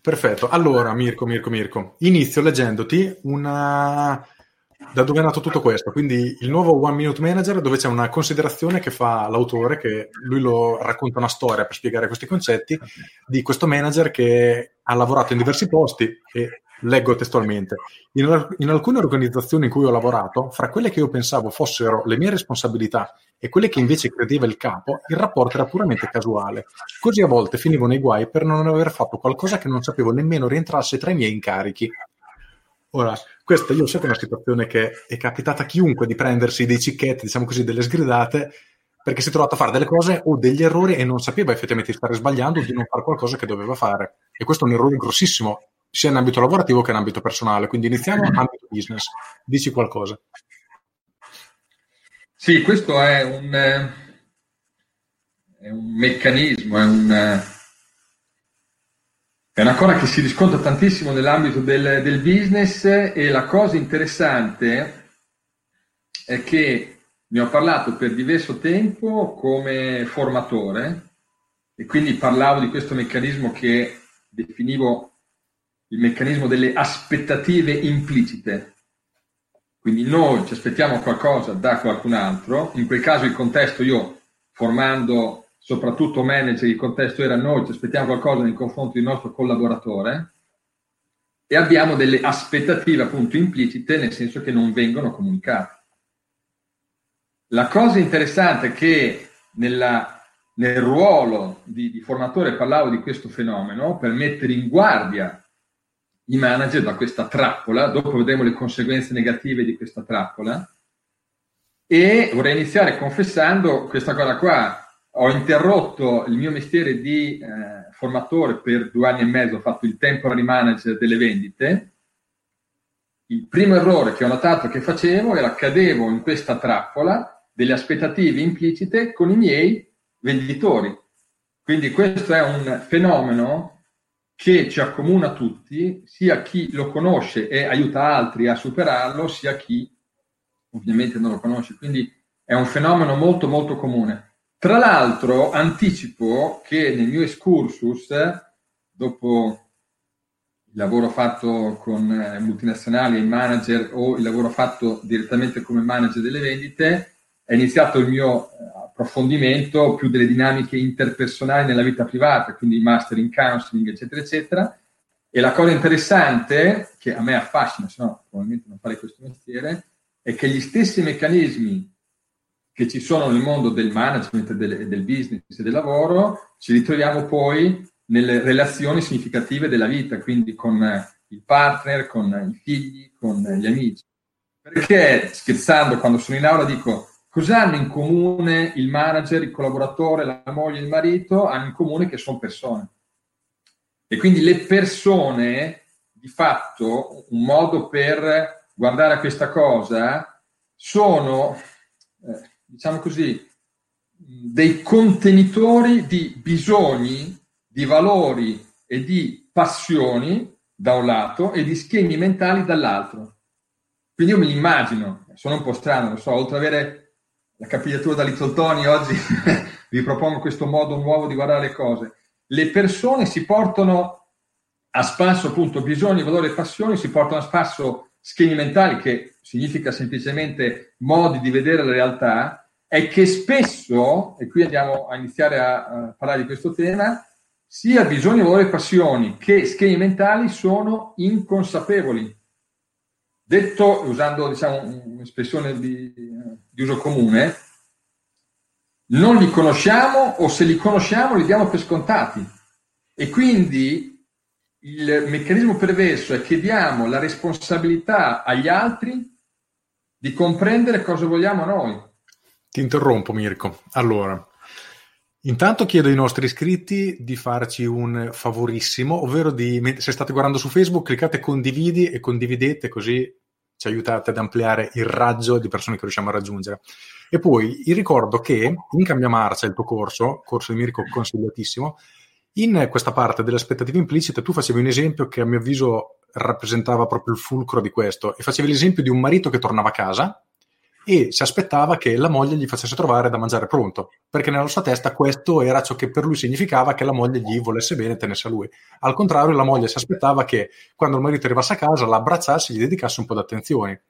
Perfetto. Allora, Mirko, Mirko, Mirko, inizio leggendoti una... Da dove è nato tutto questo? Quindi il nuovo One Minute Manager dove c'è una considerazione che fa l'autore, che lui lo racconta una storia per spiegare questi concetti, di questo manager che ha lavorato in diversi posti e leggo testualmente. In, in, alcune organizzazioni in cui ho lavorato, fra quelle che io pensavo fossero le mie responsabilità e quelle che invece credeva il capo, il rapporto era puramente casuale. Così a volte finivo nei guai per non aver fatto qualcosa che non sapevo nemmeno rientrasse tra i miei incarichi. Ora, questa io so che è una situazione che è capitata a chiunque di prendersi dei cicchetti, diciamo così, delle sgridate, perché si è trovato a fare delle cose o degli errori e non sapeva effettivamente di stare sbagliando o di non fare qualcosa che doveva fare. E questo è un errore grossissimo sia in ambito lavorativo che in ambito personale. Quindi iniziamo in ambito business. Dici qualcosa. Sì, questo è un, è un meccanismo, è, un, è, una cosa che si riscontra tantissimo nell'ambito del, del business e la cosa interessante è che ne ho parlato per diverso tempo come formatore e quindi parlavo di questo meccanismo che definivo il meccanismo delle aspettative implicite. Quindi noi ci aspettiamo qualcosa da qualcun altro, in quel caso il contesto io formando soprattutto manager, il contesto era noi ci aspettiamo qualcosa nei confronti del nostro collaboratore e abbiamo delle aspettative appunto implicite nel senso che non vengono comunicate. La cosa interessante è che nella, nel ruolo di, di formatore parlavo di questo fenomeno per mettere in guardia i manager da questa trappola, dopo vedremo le conseguenze negative di questa trappola, e vorrei iniziare confessando questa cosa qua. Ho interrotto il mio mestiere di eh, formatore per due anni e mezzo, ho fatto il temporary manager delle vendite. Il primo errore che ho notato che facevo era cadevo in questa trappola delle aspettative implicite con i miei venditori. Quindi questo è un fenomeno che ci accomuna tutti, sia chi lo conosce e aiuta altri a superarlo, sia chi ovviamente non lo conosce. Quindi è un fenomeno molto molto comune. Tra l'altro anticipo che nel mio excursus, dopo il lavoro fatto con eh, multinazionali e manager o il lavoro fatto direttamente come manager delle vendite, è iniziato il mio eh, approfondimento più delle dinamiche interpersonali nella vita privata, quindi master in counseling, eccetera, eccetera. E la cosa interessante, che a me affascina, se no probabilmente non farei questo mestiere, è che gli stessi meccanismi che ci sono nel mondo del management, del, del business e del lavoro, ci ritroviamo poi nelle relazioni significative della vita, quindi con il partner, con i figli, con gli amici. Perché scherzando, quando sono in aula dico Cosa hanno in comune il manager, il collaboratore, la moglie, il marito? Hanno in comune che sono persone. E quindi le persone, di fatto, un modo per guardare a questa cosa, sono, eh, diciamo così, dei contenitori di bisogni, di valori e di passioni da un lato e di schemi mentali dall'altro. Quindi io mi immagino, sono un po' strano, lo so, oltre ad avere la capigliatura da Little Tony, oggi vi propongo questo modo nuovo di guardare le cose. Le persone si portano a spasso appunto bisogni, valori e passioni, si portano a spasso schemi mentali, che significa semplicemente modi di vedere la realtà, è che spesso, e qui andiamo a iniziare a, a parlare di questo tema, sia bisogni, valori e passioni che schemi mentali sono inconsapevoli. Detto usando diciamo, un'espressione di, di uso comune, non li conosciamo o se li conosciamo li diamo per scontati. E quindi il meccanismo perverso è che diamo la responsabilità agli altri di comprendere cosa vogliamo noi. Ti interrompo Mirko. Allora, intanto chiedo ai nostri iscritti di farci un favorissimo, ovvero di, se state guardando su Facebook, cliccate condividi e condividete così ci aiutate ad ampliare il raggio di persone che riusciamo a raggiungere. E poi vi ricordo che in Cambia Marcia, il tuo corso, corso di Mirko consigliatissimo, in questa parte delle aspettative implicite tu facevi un esempio che a mio avviso rappresentava proprio il fulcro di questo e facevi l'esempio di un marito che tornava a casa e si aspettava che la moglie gli facesse trovare da mangiare pronto, perché nella sua testa questo era ciò che per lui significava che la moglie gli volesse bene e tenesse a lui. Al contrario, la moglie si aspettava che quando il marito arrivasse a casa la abbracciasse e gli dedicasse un po' di attenzioni.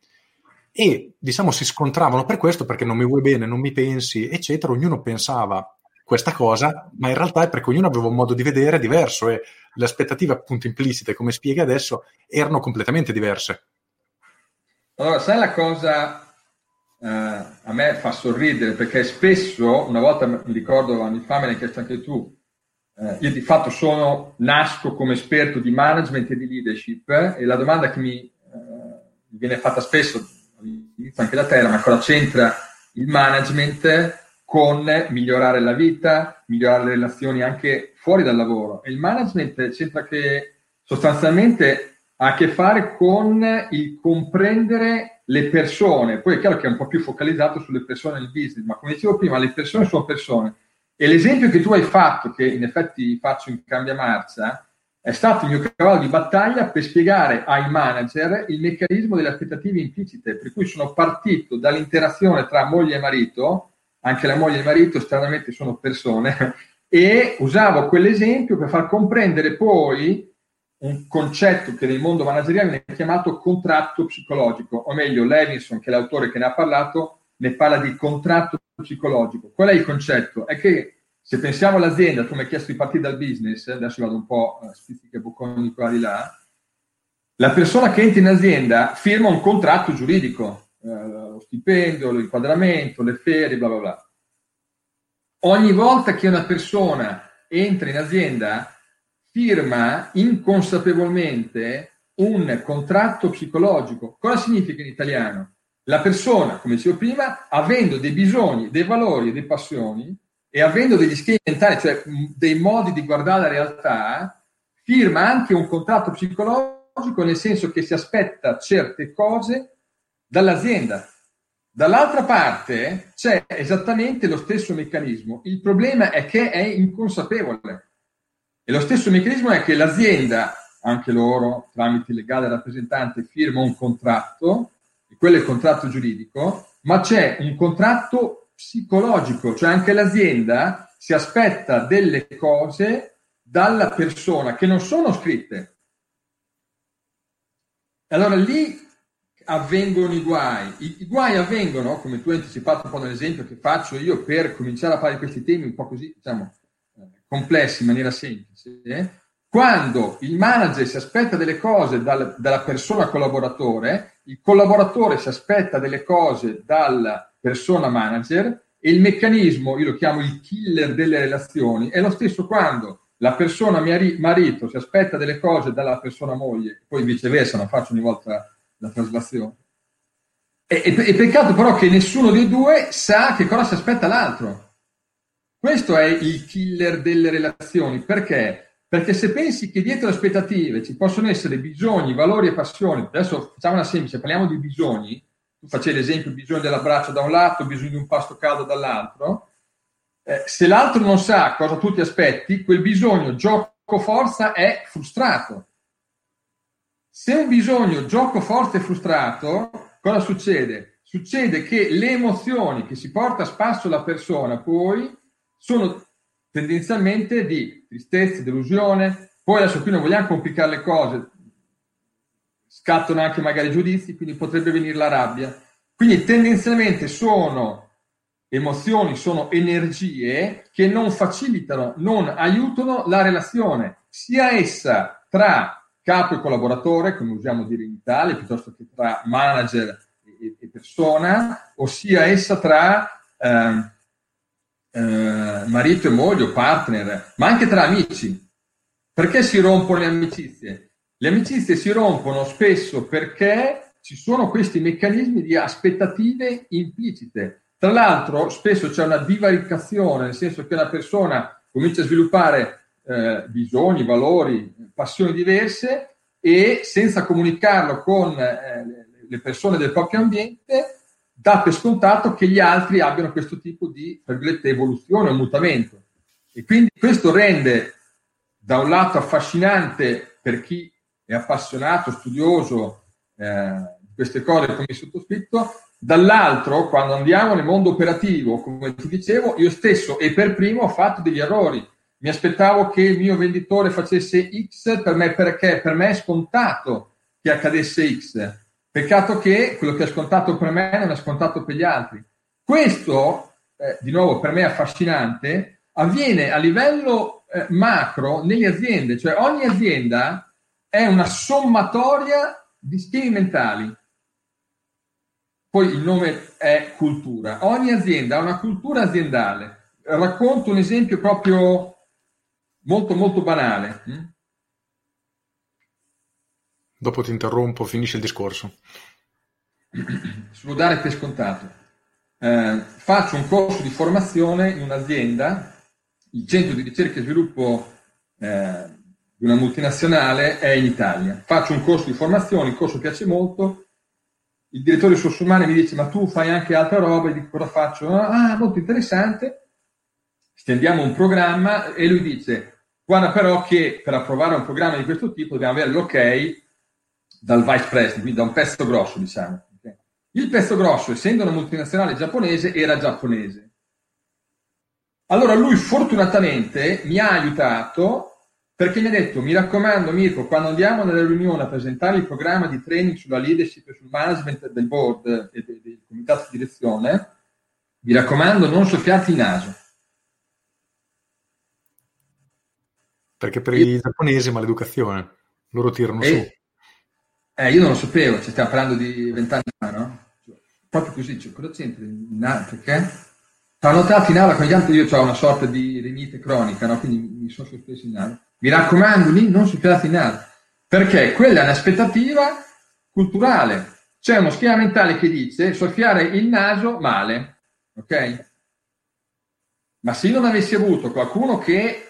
E diciamo si scontravano per questo perché non mi vuoi bene, non mi pensi, eccetera. Ognuno pensava questa cosa, ma in realtà è perché ognuno aveva un modo di vedere diverso e le aspettative appunto implicite, come spiega adesso, erano completamente diverse. Allora, sai la cosa eh, a me fa sorridere perché spesso, una volta mi ricordo anni fa, me l'hai chiesto anche tu, eh, io di fatto sono, nasco come esperto di management e di leadership eh, e la domanda che mi, eh, viene fatta spesso, anche da te, ma cosa c'entra il management con migliorare la vita, migliorare le relazioni anche fuori dal lavoro? E il management c'entra che sostanzialmente ha a che fare con il comprendere le persone. Poi è chiaro che è un po' più focalizzato sulle persone nel business, ma come dicevo prima, le persone sono persone. E l'esempio che tu hai fatto, che in effetti faccio in cambia marcia, è stato il mio cavallo di battaglia per spiegare ai manager il meccanismo delle aspettative implicite, per cui sono partito dall'interazione tra moglie e marito, anche la moglie e il marito stranamente sono persone, e usavo quell'esempio per far comprendere poi un concetto che nel mondo manageriale viene chiamato contratto psicologico, o meglio, Levinson, che è l'autore che ne ha parlato, ne parla di contratto psicologico. Qual è il concetto? È che se pensiamo all'azienda, tu mi hai chiesto di partire dal business, adesso vado un po' a spizziche bocconi qua di là, la persona che entra in azienda firma un contratto giuridico, eh, lo stipendio, l'inquadramento, le ferie, bla bla bla. Ogni volta che una persona entra in azienda, firma inconsapevolmente un contratto psicologico. Cosa significa in italiano? La persona, come dicevo prima, avendo dei bisogni, dei valori e delle passioni e avendo degli schemi mentali, cioè dei modi di guardare la realtà, firma anche un contratto psicologico nel senso che si aspetta certe cose dall'azienda. Dall'altra parte c'è esattamente lo stesso meccanismo. Il problema è che è inconsapevole. E lo stesso meccanismo è che l'azienda, anche loro, tramite legale rappresentante, firma un contratto, e quello è il contratto giuridico, ma c'è un contratto psicologico, cioè anche l'azienda si aspetta delle cose dalla persona che non sono scritte. Allora lì avvengono i guai. I, I, guai avvengono, come tu hai anticipato un po' nell'esempio che faccio io per cominciare a fare questi temi un po' così, diciamo, complessi in maniera semplice, quando il manager si aspetta delle cose dal, dalla persona collaboratore, il collaboratore si aspetta delle cose dalla persona manager e il meccanismo, io lo chiamo il killer delle relazioni, è lo stesso quando la persona marito si aspetta delle cose dalla persona moglie, poi viceversa, non faccio ogni volta la traslazione. E, e, e peccato però che nessuno dei due sa che cosa si aspetta l'altro. Questo è il killer delle relazioni. Perché? Perché se pensi che dietro le aspettative ci possono essere bisogni, valori e passioni, adesso facciamo una semplice, parliamo di bisogni, tu facevi l'esempio bisogno dell'abbraccio da un lato, bisogno di un pasto caldo dall'altro, eh, se l'altro non sa cosa tu ti aspetti, quel bisogno gioco-forza è frustrato. Se un bisogno gioco-forza è frustrato, cosa succede? Succede che le emozioni che si porta a spasso la persona poi sono tendenzialmente di tristezza, delusione, poi adesso qui non vogliamo complicare le cose, scattano anche magari giudizi, quindi potrebbe venire la rabbia. Quindi tendenzialmente sono emozioni, sono energie che non facilitano, non aiutano la relazione, sia essa tra capo e collaboratore, come usiamo dire in Italia, piuttosto che tra manager e, persona, ossia essa tra eh, eh, marito e moglie partner, ma anche tra amici. Perché si rompono le amicizie? Le amicizie si rompono spesso perché ci sono questi meccanismi di aspettative implicite. Tra l'altro, spesso c'è una divaricazione, nel senso che una persona comincia a sviluppare eh, bisogni, valori, passioni diverse e senza comunicarlo con eh, le persone del proprio ambiente dà per scontato che gli altri abbiano questo tipo di evoluzione o mutamento. E quindi questo rende da un lato affascinante per chi è appassionato, studioso eh, queste cose come sottoscritto, Dall'altro, quando andiamo nel mondo operativo, come ti dicevo, io stesso e per primo ho fatto degli errori. Mi aspettavo che il mio venditore facesse X per me perché per me è scontato che accadesse X. Peccato che quello che è scontato per me non è scontato per gli altri. Questo, eh, di nuovo, per me è affascinante, avviene a livello eh, macro nelle aziende, cioè ogni azienda è una sommatoria di schemi mentali poi il nome è cultura. Ogni azienda ha una cultura aziendale. Racconto un esempio proprio molto molto banale. Dopo ti interrompo, finisce il discorso. Sullo dare per scontato. Eh, faccio un corso di formazione in un'azienda, il centro di ricerca e sviluppo eh, di una multinazionale è in Italia. Faccio un corso di formazione, il corso piace molto, il direttore di risorse umane mi dice ma tu fai anche altre robe, dico cosa faccio? Ah, molto interessante. Stendiamo un programma e lui dice guarda però che per approvare un programma di questo tipo dobbiamo avere l'ok dal vice president, quindi da un pezzo grosso diciamo. Il pezzo grosso, essendo una multinazionale giapponese, era giapponese. Allora lui fortunatamente mi ha aiutato perché mi ha detto, mi raccomando Mirko, quando andiamo nella riunione a presentare il programma di training sulla leadership e sul management del board e del, del comitato di direzione, mi raccomando non soffiarti il naso. Perché per i giapponesi maleducazione, loro tirano e, su. Eh, io non lo sapevo, ci stiamo parlando di vent'anni fa, no? Proprio così, cioè, cosa c'entra? Perché? Sono notato in aula con gli altri, io ho una sorta di rinite cronica, no? quindi mi sono sospeso in aula. Mi raccomando, lì non soffiate in alto, perché quella è un'aspettativa culturale. C'è uno schema mentale che dice soffiare il naso male, ok? Ma se io non avessi avuto qualcuno che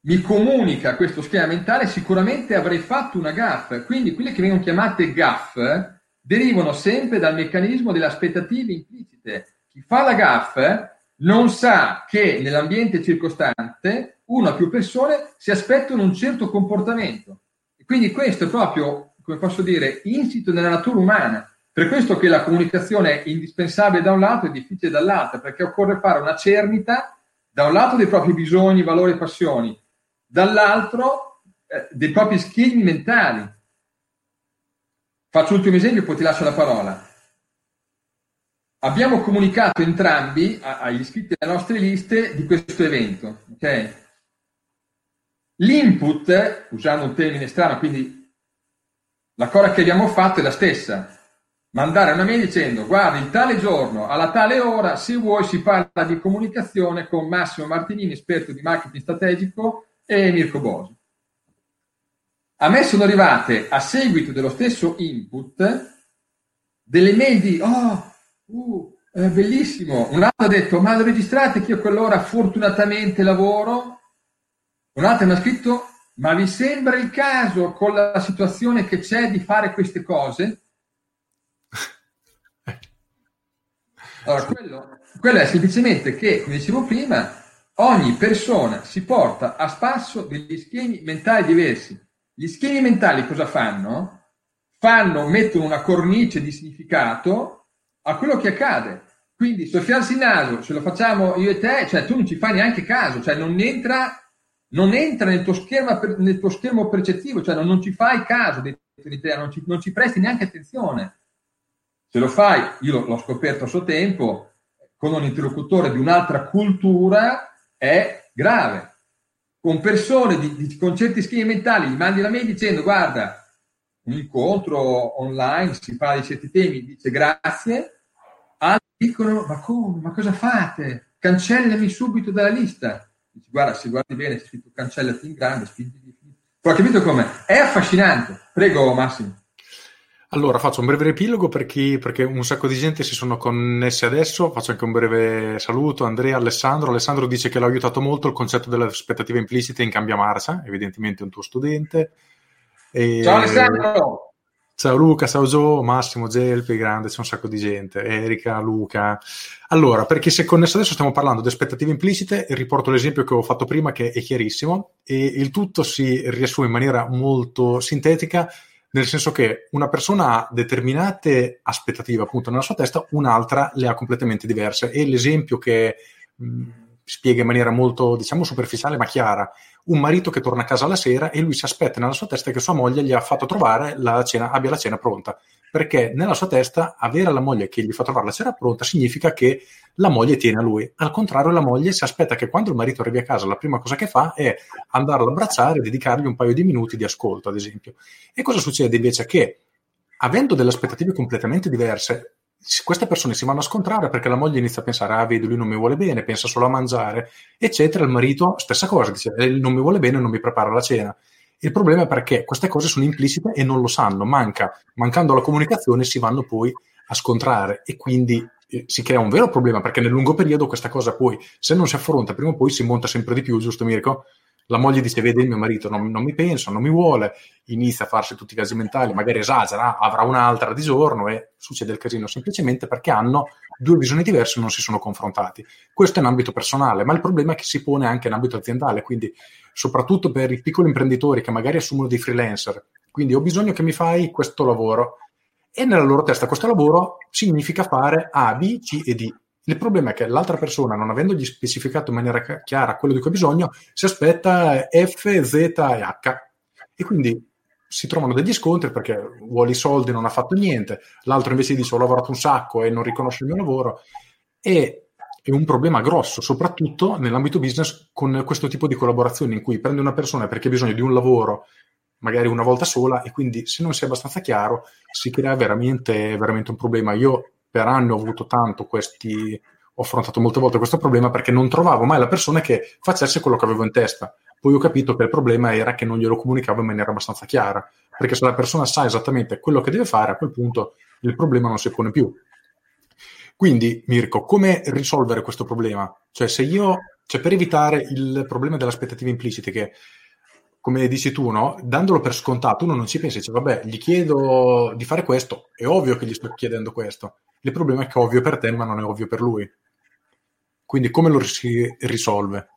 mi comunica questo schema mentale, sicuramente avrei fatto una gaff. Quindi quelle che vengono chiamate gaff derivano sempre dal meccanismo delle aspettative implicite. Chi fa la gaff non sa che nell'ambiente circostante una o più persone si aspettano un certo comportamento. E quindi questo è proprio, come posso dire, insito nella natura umana. Per questo che la comunicazione è indispensabile da un lato e difficile dall'altro, perché occorre fare una cernita da un lato dei propri bisogni, valori e passioni, dall'altro eh, dei propri schemi mentali. Faccio l'ultimo esempio, poi ti lascio la parola abbiamo comunicato entrambi agli iscritti alle nostre liste di questo evento. Okay? L'input, usando un termine strano, quindi la cosa che abbiamo fatto è la stessa. Mandare una mail dicendo guarda il tale giorno, alla tale ora, se vuoi si parla di comunicazione con Massimo Martinini, esperto di marketing strategico, e Mirko Bosi. A me sono arrivate, a seguito dello stesso input, delle mail di oh, Uh, è bellissimo. Un altro ha detto, ma lo registrate che io quell'ora fortunatamente lavoro? Un altro mi ha scritto, ma vi sembra il caso con la situazione che c'è di fare queste cose? Allora, quello, quello è semplicemente che, come dicevo prima, ogni persona si porta a spasso degli schemi mentali diversi. Gli schemi mentali cosa fanno? Fanno, mettono una cornice di significato a quello che accade. Quindi soffiarsi il naso, se lo facciamo io e te, cioè tu non ci fai neanche caso, cioè non entra, non entra nel, tuo schermo, nel tuo schermo percettivo, cioè non, non ci fai caso non ci, non ci, presti neanche attenzione. Se lo fai, io l'ho scoperto a suo tempo, con un interlocutore di un'altra cultura è grave. Con persone di, di, con certi schemi mentali gli mandi la mail dicendo guarda, un incontro online, si parla di certi temi, dice grazie, Altri dicono, ma come, ma cosa fate? Cancellami subito dalla lista. Dici, guarda, se guardi bene, c'è scritto cancellati in grande, spingi Però capito come? È affascinante. Prego, Massimo. Allora, faccio un breve riepilogo per chi, perché un sacco di gente si sono connesse adesso. Faccio anche un breve saluto. Andrea, Alessandro. Alessandro dice che l'ha aiutato molto il concetto delle aspettative implicite in cambia marcia, evidentemente è un tuo studente. E... Ciao Alessandro! Ciao Luca, ciao Gio, Massimo, Gelpi, grande, c'è un sacco di gente, Erika, Luca. Allora, perché se connesso adesso stiamo parlando di aspettative implicite, riporto l'esempio che ho fatto prima che è chiarissimo e il tutto si riassume in maniera molto sintetica nel senso che una persona ha determinate aspettative appunto nella sua testa, un'altra le ha completamente diverse. E l'esempio che mh, spiega in maniera molto, diciamo, superficiale ma chiara, un marito che torna a casa la sera e lui si aspetta nella sua testa che sua moglie gli ha fatto trovare la cena, abbia la cena pronta perché nella sua testa avere la moglie che gli fa trovare la cena pronta significa che la moglie tiene a lui. Al contrario, la moglie si aspetta che quando il marito arrivi a casa la prima cosa che fa è andare ad abbracciare e dedicargli un paio di minuti di ascolto, ad esempio. E cosa succede invece? Che avendo delle aspettative completamente diverse, queste persone si vanno a scontrare perché la moglie inizia a pensare, ah, vedi, lui non mi vuole bene, pensa solo a mangiare, eccetera. Il marito, stessa cosa, dice, eh, non mi vuole bene, non mi prepara la cena. Il problema è perché queste cose sono implicite e non lo sanno, manca, mancando la comunicazione si vanno poi a scontrare e quindi eh, si crea un vero problema perché nel lungo periodo questa cosa poi, se non si affronta, prima o poi si monta sempre di più, giusto Mirko? La moglie dice, vede il mio marito non, non mi pensa, non mi vuole, inizia a farsi tutti i casi mentali, magari esagera, avrà un'altra di giorno e succede il casino semplicemente perché hanno due visioni diverse e non si sono confrontati. Questo è in ambito personale, ma il problema è che si pone anche in ambito aziendale, quindi soprattutto per i piccoli imprenditori che magari assumono dei freelancer. Quindi ho bisogno che mi fai questo lavoro e nella loro testa questo lavoro significa fare A, B, C e D. Il problema è che l'altra persona, non avendogli specificato in maniera chiara quello di cui ha bisogno, si aspetta F, Z e H. E quindi si trovano degli scontri perché vuole i soldi e non ha fatto niente, l'altro invece dice ho lavorato un sacco e non riconosce il mio lavoro. E è un problema grosso, soprattutto nell'ambito business con questo tipo di collaborazione in cui prendi una persona perché ha bisogno di un lavoro magari una volta sola e quindi se non si è abbastanza chiaro si crea veramente, veramente un problema. Io per anni ho avuto tanto questi, ho affrontato molte volte questo problema perché non trovavo mai la persona che facesse quello che avevo in testa. Poi ho capito che il problema era che non glielo comunicavo in maniera abbastanza chiara, perché se la persona sa esattamente quello che deve fare, a quel punto il problema non si pone più. Quindi, Mirko, come risolvere questo problema? Cioè, se io, cioè per evitare il problema delle aspettative implicite, che come dici tu, no? Dandolo per scontato, uno non ci pensa, dice, vabbè, gli chiedo di fare questo, è ovvio che gli sto chiedendo questo. Il problema è che è ovvio per te, ma non è ovvio per lui. Quindi come lo si risolve?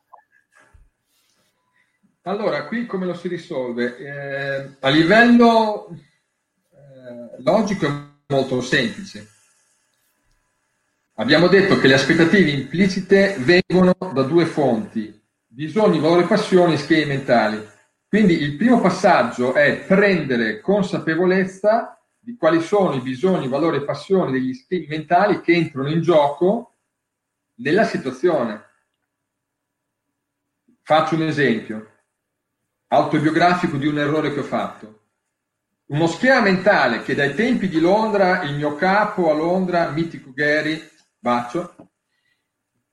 Allora, qui come lo si risolve? Eh, a livello eh, logico è molto semplice. Abbiamo detto che le aspettative implicite vengono da due fonti, bisogni, valori, passioni schemi mentali. Quindi il primo passaggio è prendere consapevolezza di quali sono i bisogni, valori e passioni degli schemi mentali che entrano in gioco nella situazione. Faccio un esempio autobiografico di un errore che ho fatto. Uno schema mentale che dai tempi di Londra, il mio capo a Londra, mitico Gary, bacio,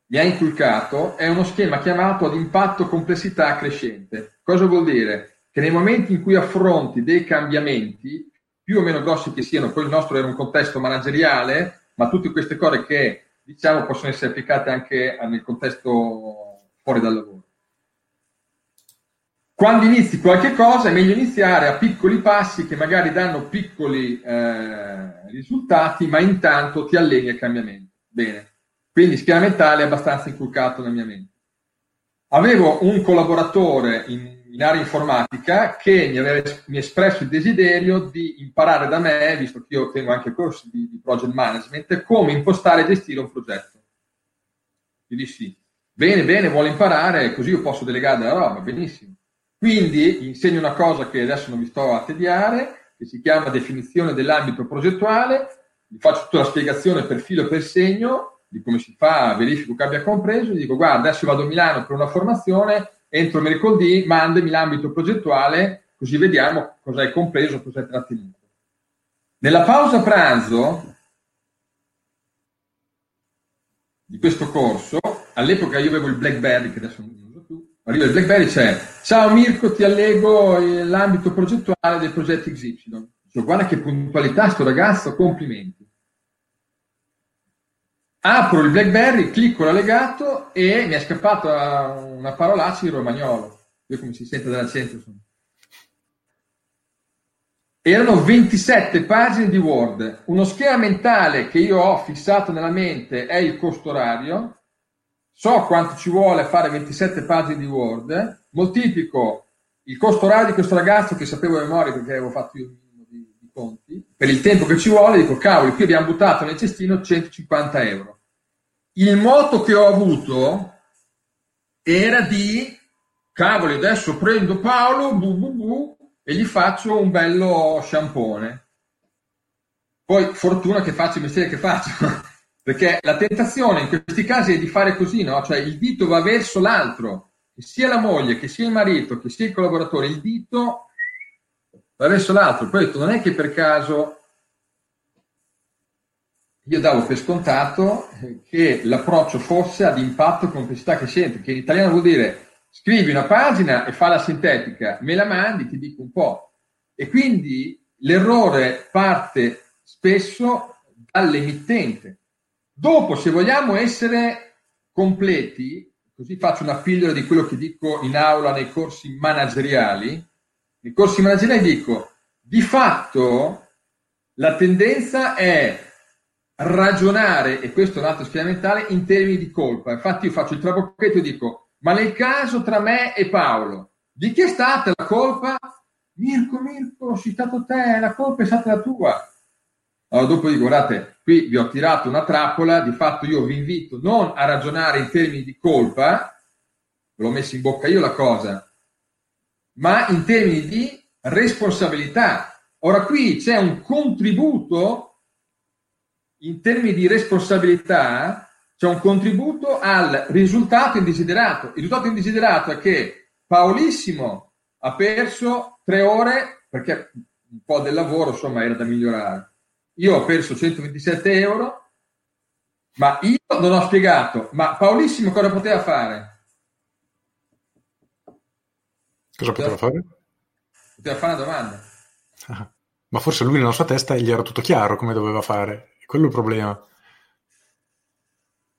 mi ha inculcato è uno schema chiamato ad impatto complessità crescente. Cosa vuol dire? Che nei momenti in cui affronti dei cambiamenti, più o meno grossi che siano, poi il nostro era un contesto manageriale, ma tutte queste cose che diciamo possono essere applicate anche nel contesto fuori dal lavoro. Quando inizi qualche cosa è meglio iniziare a piccoli passi che magari danno piccoli eh, risultati, ma intanto ti alleni al cambiamento. Bene. Quindi schema mentale è abbastanza inculcato nella mia mente. Avevo un collaboratore in, in area informatica che mi aveva mi ha espresso il desiderio di imparare da me, visto che io tengo anche corsi di, di project management, come impostare e gestire un progetto. Gli dissi, bene, bene, vuole imparare, così io posso delegare la roba, benissimo. Quindi insegno una cosa che adesso non vi sto a tediare, che si chiama definizione dell'ambito progettuale, gli faccio tutta la spiegazione per filo e per segno, di come si fa, verifico che abbia compreso, gli dico guarda adesso vado a Milano per una formazione, entro mercoledì, mandami l'ambito progettuale, così vediamo cosa hai compreso, cosa hai trattenuto. Nella pausa pranzo di questo corso, all'epoca io avevo il Blackberry, che adesso non uso più, arriva il Blackberry c'è, ciao Mirko, ti allego l'ambito progettuale del progetto XY. Dico, guarda che puntualità sto ragazzo, complimenti. Apro il BlackBerry, clicco l'allegato e mi è scappata una parolaccia in romagnolo. Io come si sente dall'accento. Sono. Erano 27 pagine di Word. Uno schema mentale che io ho fissato nella mente è il costo orario. So quanto ci vuole fare 27 pagine di Word. Moltiplico il costo orario di questo ragazzo che sapevo a memoria perché avevo fatto io conti, per il tempo che ci vuole, dico, cavolo, qui abbiamo buttato nel cestino 150 euro. Il moto che ho avuto era di, cavoli, adesso prendo Paolo, bu, bu, bu, e gli faccio un bello sciampone. Poi fortuna che faccio il mestiere che faccio, perché la tentazione in questi casi è di fare così, no? Cioè il dito va verso l'altro, che sia la moglie, che sia il marito, che sia il collaboratore, il dito verso l'altro. Poi non è che per caso io davo per scontato che l'approccio fosse ad impatto complessità crescente, che in italiano vuol dire scrivi una pagina e fa la sintetica, me la mandi, ti dico un po'. E quindi l'errore parte spesso dall'emittente. Dopo, se vogliamo essere completi, così faccio una pillola di quello che dico in aula nei corsi manageriali, nei corsi manageriali dico, di fatto la tendenza è ragionare, e questo è un altro spiegamentale, in termini di colpa. Infatti io faccio il trabocchetto e dico, ma nel caso tra me e Paolo, di chi è stata la colpa? Mirko, Mirko, ho citato te, la colpa è stata la tua. Allora dopo dico, guardate, qui vi ho tirato una trappola, di fatto io vi invito non a ragionare in termini di colpa, l'ho messo in bocca io la cosa, ma in termini di responsabilità. Ora qui c'è un contributo in termini di responsabilità, c'è un contributo al risultato indesiderato. Il risultato indesiderato è che Paolissimo ha perso tre ore perché un po' del lavoro insomma era da migliorare io ho perso 127 euro, ma io non ho spiegato, ma Paolissimo cosa poteva fare? Cosa poteva, fare? Poteva fare una domanda. Ah, ma forse lui nella sua testa gli era tutto chiaro come doveva fare, quello è il problema.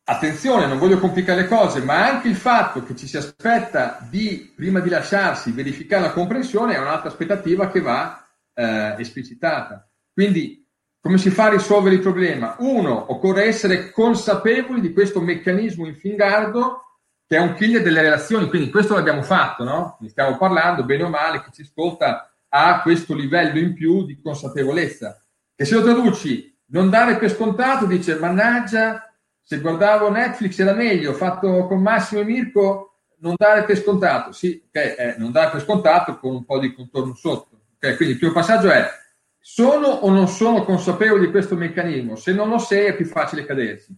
Attenzione, non voglio complicare le cose, ma anche il fatto che ci si aspetta di, prima di lasciarsi, verificare la comprensione è un'altra aspettativa che va eh, esplicitata. Quindi come si fa a risolvere il problema? Uno, occorre essere consapevoli di questo meccanismo in fingardo che è un killer delle relazioni, quindi questo l'abbiamo fatto, no? Ne stiamo parlando, bene o male, chi ci ascolta ha questo livello in più di consapevolezza. E se lo traduci, non dare per scontato, dice, mannaggia, se guardavo Netflix era meglio, fatto con Massimo e Mirko, non dare per scontato. Sì, ok, eh, non dare per scontato con un po' di contorno sotto. Okay? Quindi il primo passaggio è sono o non sono consapevole di questo meccanismo? Se non lo sei è più facile caderci.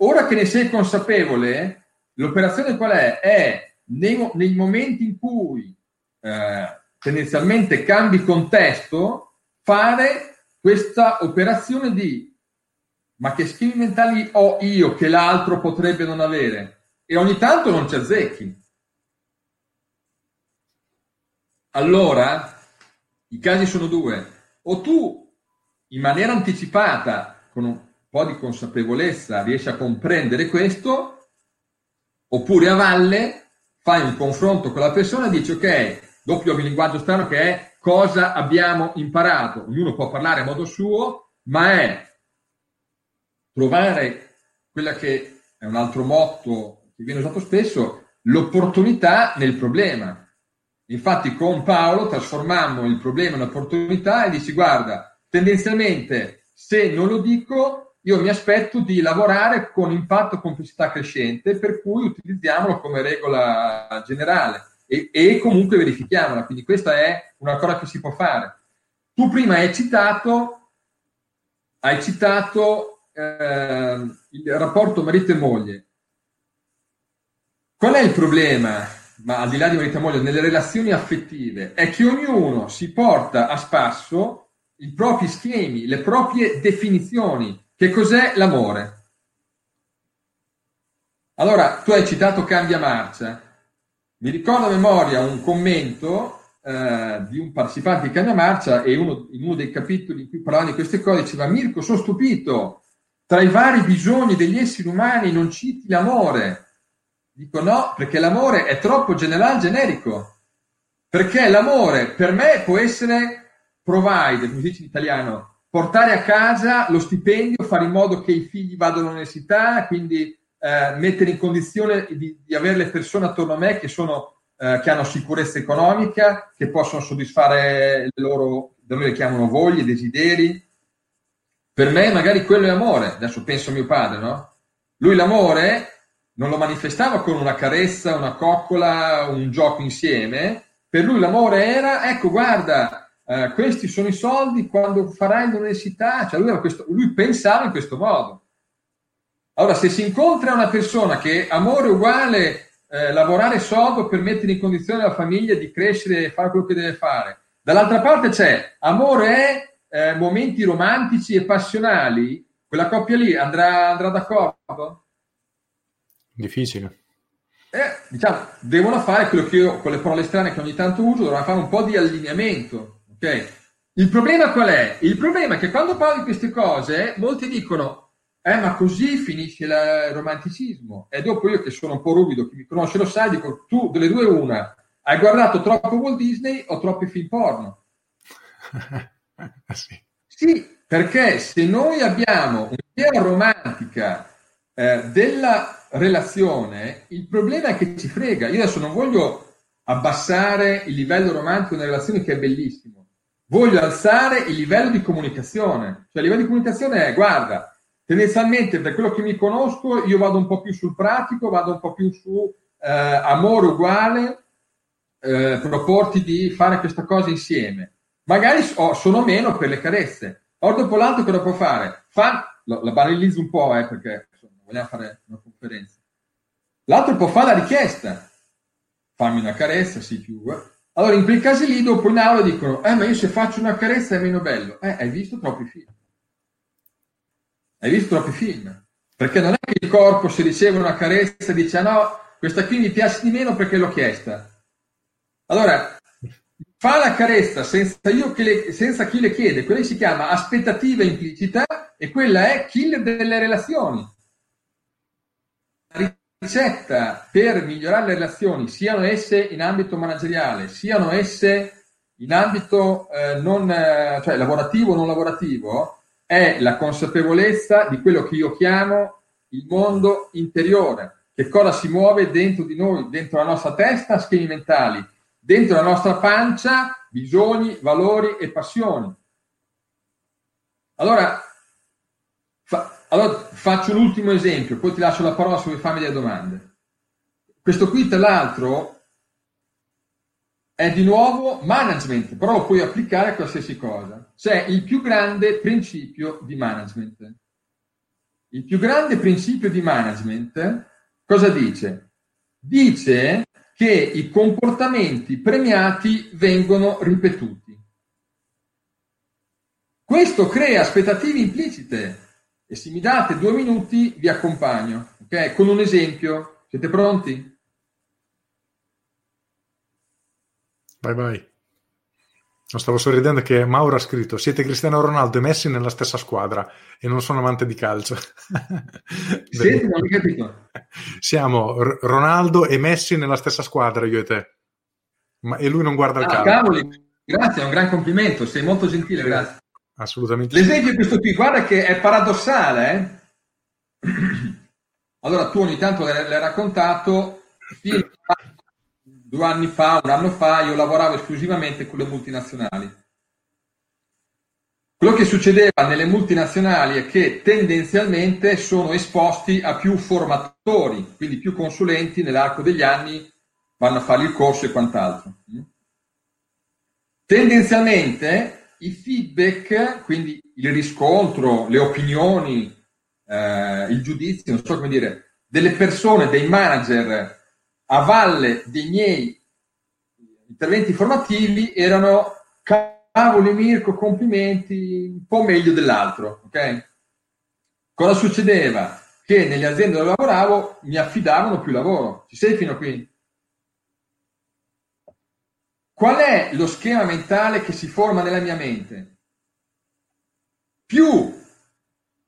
Ora che ne sei consapevole, l'operazione qual è? È nei, nei momenti in cui eh, tendenzialmente cambi contesto, fare questa operazione di ma che schemi mentali ho io che l'altro potrebbe non avere? E ogni tanto non ci azzecchi. Allora, i casi sono due o tu in maniera anticipata, con un po' di consapevolezza, riesci a comprendere questo, oppure a valle fai un confronto con la persona e dici ok, doppio il linguaggio strano che è cosa abbiamo imparato. Ognuno può parlare a modo suo, ma è trovare quella che è un altro motto che viene usato spesso, l'opportunità nel problema. Infatti con Paolo trasformammo il problema in opportunità e dici guarda, tendenzialmente se non lo dico io mi aspetto di lavorare con impatto complessità crescente per cui utilizziamolo come regola generale e, e comunque verifichiamola. Quindi questa è una cosa che si può fare. Tu prima hai citato, hai citato eh, il rapporto marito e moglie. Qual è il problema? ma al di là di marito e moglie, nelle relazioni affettive, è che ognuno si porta a spasso i propri schemi, le proprie definizioni. Che cos'è l'amore? Allora, tu hai citato Cambia Marcia. Mi ricordo a memoria un commento eh, di un partecipante di Cambia Marcia e uno, in uno dei capitoli in cui parlavano di queste cose diceva Mirko, sono stupito, tra i vari bisogni degli esseri umani non citi l'amore. Dico no, perché l'amore è troppo generale, generico. Perché l'amore per me può essere provide, come si dice in italiano, portare a casa lo stipendio, fare in modo che i figli vadano all'università, quindi eh, mettere in condizione di, di, avere le persone attorno a me che sono eh, che hanno sicurezza economica, che possono soddisfare le loro, da noi le chiamano voglie, desideri. Per me magari quello è amore, adesso penso a mio padre, no? Lui l'amore non lo manifestava con una carezza, una coccola, un gioco insieme, per lui l'amore era, ecco guarda, eh, questi sono i soldi quando farai l'università, cioè lui, questo, lui pensava in questo modo. Allora, se si incontra una persona che amore uguale eh, lavorare sodo per mettere in condizione la famiglia di crescere e fare quello che deve fare. Dall'altra parte c'è amore è eh, momenti romantici e passionali. Quella coppia lì andrà, andrà d'accordo? Difficile. Eh, diciamo, devono fare quello che io con le parole strane che ogni tanto uso, devono fare un po' di allineamento. Ok? Il problema qual è? Il problema è che quando parlo di queste cose, molti dicono eh, ma così finisce il romanticismo. E dopo io che sono un po' ruvido, chi mi conosce lo sa, dico, tu delle due una, hai guardato troppo Walt Disney o troppi film porno? sì. sì. perché se noi abbiamo un'idea romantica eh, della relazione, il problema è che ci frega. Io adesso non voglio abbassare il livello romantico della relazione che è bellissimo, voglio alzare il livello di comunicazione. Cioè il livello di comunicazione è, guarda, tendenzialmente per quello che mi conosco io vado un po' più sul pratico, vado un po' più su eh, amore uguale, eh, proporti di fare questa cosa insieme. Magari oh, sono meno per le carezze. Ora dopo l'altro cosa può fare? Fa, lo, la banalizzo un po' eh, perché insomma, vogliamo fare una conferenza. L'altro può fare la richiesta. Fammi una carezza, sì più. Eh. Allora in quei casi lì dopo in aula dicono, eh ma io se faccio una carezza è meno bello. Eh, hai visto troppi film. Hai visto troppi film? Perché non è che il corpo se riceve una carezza dice ah, no, questa qui mi piace di meno perché l'ho chiesta. Allora, fa la carezza senza, le, senza chi le chiede, quella si chiama aspettativa implicita e quella è killer delle relazioni. Ricetta per migliorare le relazioni, siano esse in ambito manageriale, siano esse in ambito eh, non, eh, cioè lavorativo o non lavorativo, è la consapevolezza di quello che io chiamo il mondo interiore, che cosa si muove dentro di noi, dentro la nostra testa, schemi mentali, dentro la nostra pancia, bisogni, valori e passioni. Allora, allora faccio l'ultimo esempio, poi ti lascio la parola se vuoi farmi delle domande. Questo qui, tra l'altro, è di nuovo management, però lo puoi applicare a qualsiasi cosa. C'è il più grande principio di management. Il più grande principio di management cosa dice? Dice che i comportamenti premiati vengono ripetuti. Questo crea aspettative implicite e se mi date due minuti vi accompagno, ok? Con un esempio. Siete pronti? Vai, vai. Non stavo sorridendo che Mauro ha scritto siete Cristiano Ronaldo e Messi nella stessa squadra e non sono amante di calcio. Sì, non ho capito. Siamo R- Ronaldo e Messi nella stessa squadra, io e te. Ma, e lui non guarda il ah, calcio. Cavoli, grazie, è un gran complimento, sei molto gentile, grazie. Assolutamente. L'esempio è questo qui, guarda che è paradossale. Eh? Allora, tu ogni tanto l'hai raccontato, due anni fa, un anno fa, io lavoravo esclusivamente con le multinazionali. Quello che succedeva nelle multinazionali è che tendenzialmente sono esposti a più formatori, quindi più consulenti nell'arco degli anni vanno a fare il corso e quant'altro. Tendenzialmente i feedback, quindi il riscontro, le opinioni, eh, il giudizio, non so come dire, delle persone, dei manager a valle dei miei interventi formativi erano cavoli Mirko, complimenti, un po' meglio dell'altro, ok? Cosa succedeva? Che nelle aziende dove lavoravo mi affidavano più lavoro. Ci sei fino a qui? Qual è lo schema mentale che si forma nella mia mente? Più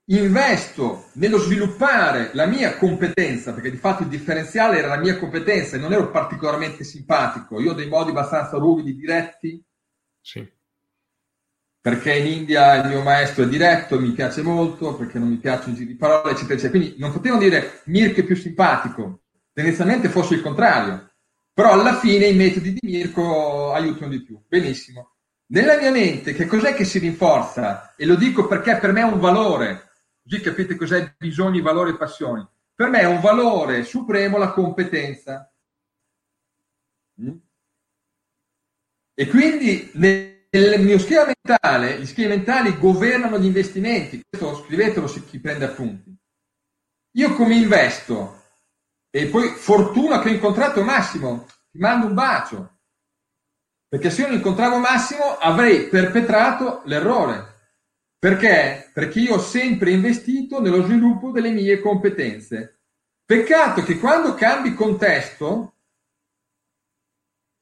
investo nello sviluppare la mia competenza, perché di fatto il differenziale era la mia competenza e non ero particolarmente simpatico, io ho dei modi abbastanza ruvidi, diretti. Sì. Perché in India il mio maestro è diretto, mi piace molto, perché non mi piacciono i giri di parole, eccetera, eccetera. Quindi non potevo dire Mirko è più simpatico, tendenzialmente fosse il contrario. Però alla fine i metodi di Mirko aiutano di più. Benissimo. Nella mia mente, che cos'è che si rinforza? E lo dico perché per me è un valore, così capite cos'è bisogni, valori e passioni. Per me è un valore supremo la competenza. Mm? E quindi nel mio schema mentale, gli schemi mentali governano gli investimenti. Questo scrivetelo se chi prende appunti. Io come investo? E poi fortuna che ho incontrato Massimo, ti mando un bacio. Perché se io non incontravo Massimo avrei perpetrato l'errore. Perché? Perché io ho sempre investito nello sviluppo delle mie competenze. Peccato che quando cambi contesto,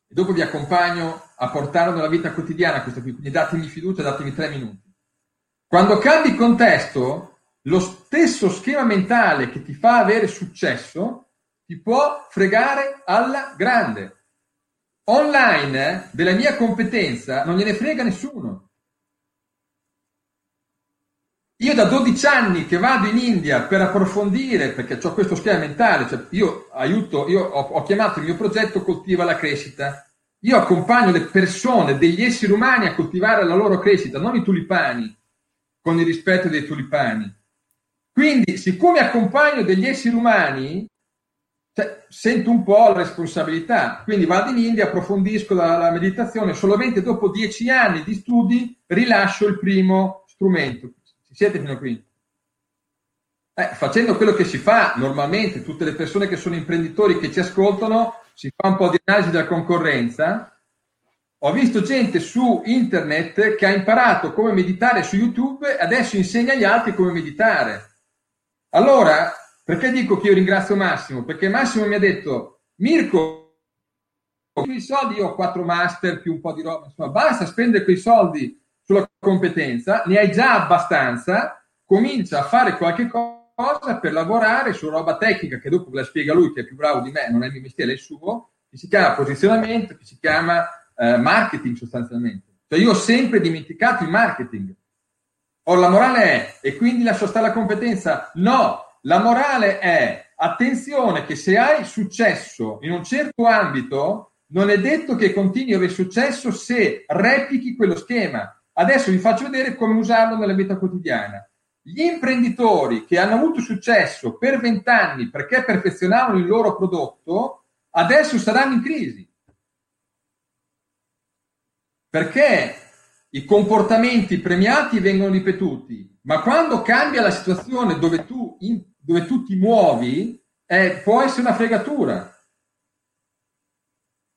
e dopo vi accompagno a portarlo nella vita quotidiana questo qui, quindi datemi fiducia, datemi tre minuti. Quando cambi contesto, lo stesso schema mentale che ti fa avere successo ti può fregare alla grande. Online eh, della mia competenza non gliene frega nessuno. Io da 12 anni che vado in India per approfondire, perché ho questo schema mentale, cioè io aiuto, io ho, ho chiamato il mio progetto Coltiva la crescita. Io accompagno le persone, degli esseri umani a coltivare la loro crescita, non i tulipani, con il rispetto dei tulipani. Quindi, siccome accompagno degli esseri umani, cioè, sento un po' la responsabilità. Quindi vado in India, approfondisco la, la meditazione, solamente dopo dieci anni di studi rilascio il primo strumento siete fino a qui? Eh, facendo quello che si fa normalmente, tutte le persone che sono imprenditori che ci ascoltano, si fa un po' di analisi della concorrenza. Ho visto gente su internet che ha imparato come meditare su YouTube e adesso insegna agli altri come meditare. Allora, perché dico che io ringrazio Massimo? Perché Massimo mi ha detto, Mirko, i soldi, io ho quattro master più un po' di roba, insomma, basta spendere quei soldi sulla competenza, ne hai già abbastanza, comincia a fare qualche cosa per lavorare su roba tecnica che dopo la spiega lui che è più bravo di me, non è il mio mestiere, è il suo, che si chiama posizionamento, che si chiama eh, marketing sostanzialmente. Cioè io ho sempre dimenticato il marketing. O la morale è, e quindi lascio stare la competenza? No, la morale è, attenzione che se hai successo in un certo ambito, non è detto che continui a avere successo se replichi quello schema. Adesso vi faccio vedere come usarlo nella vita quotidiana. Gli imprenditori che hanno avuto successo per vent'anni perché perfezionavano il loro prodotto, adesso saranno in crisi. Perché i comportamenti premiati vengono ripetuti, ma quando cambia la situazione dove tu, in, dove tu ti muovi, eh, può essere una fregatura.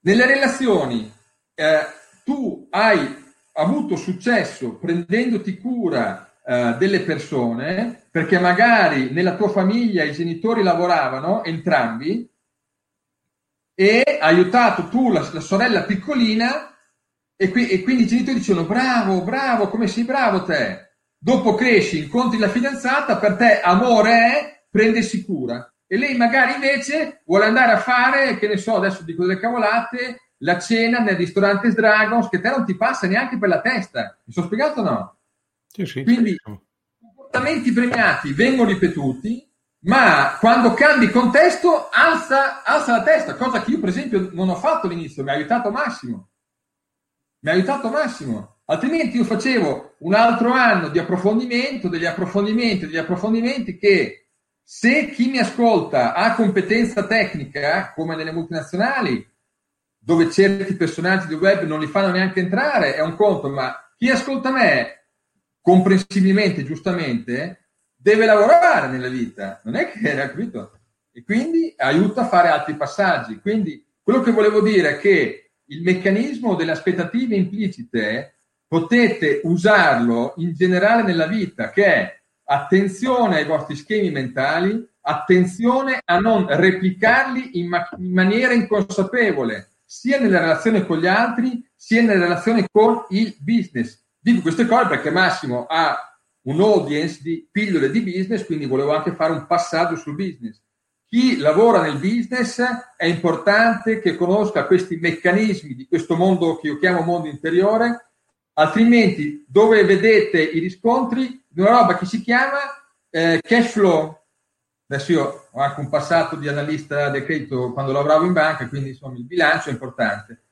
Nelle relazioni eh, tu hai avuto successo prendendoti cura eh, delle persone, perché magari nella tua famiglia i genitori lavoravano entrambi e hai aiutato tu la, la sorella piccolina e, qui, e, quindi i genitori dicono bravo, bravo, come sei bravo te. Dopo cresci, incontri la fidanzata, per te amore è prendersi cura. E lei magari invece vuole andare a fare, che ne so, adesso dico delle cavolate, la cena nel ristorante Dragons che te non ti passa neanche per la testa. Mi sono spiegato o no? Sì, sì, Quindi comportamenti premiati vengono ripetuti, ma quando cambi contesto alza, alza la testa, cosa che io per esempio non ho fatto all'inizio, mi ha aiutato Massimo. Mi ha aiutato Massimo. Altrimenti io facevo un altro anno di approfondimento, degli approfondimenti, degli approfondimenti che se chi mi ascolta ha competenza tecnica, come nelle multinazionali, dove certi personaggi del web non li fanno neanche entrare, è un conto, ma chi ascolta me, comprensibilmente, giustamente, deve lavorare nella vita, non è che era capito? E quindi aiuta a fare altri passaggi. Quindi quello che volevo dire è che il meccanismo delle aspettative implicite potete usarlo in generale nella vita, che è attenzione ai vostri schemi mentali, attenzione a non replicarli in, ma- in maniera inconsapevole sia nella relazione con gli altri, sia nella relazione con il business. Dico queste cose perché Massimo ha un audience di pillole di business, quindi volevo anche fare un passaggio sul business. Chi lavora nel business è importante che conosca questi meccanismi di questo mondo che io chiamo mondo interiore, altrimenti dove vedete i riscontri di una roba che si chiama eh, cash flow. Adesso io ho anche un passato di analista del credito quando lavoravo in banca, quindi insomma il bilancio è importante.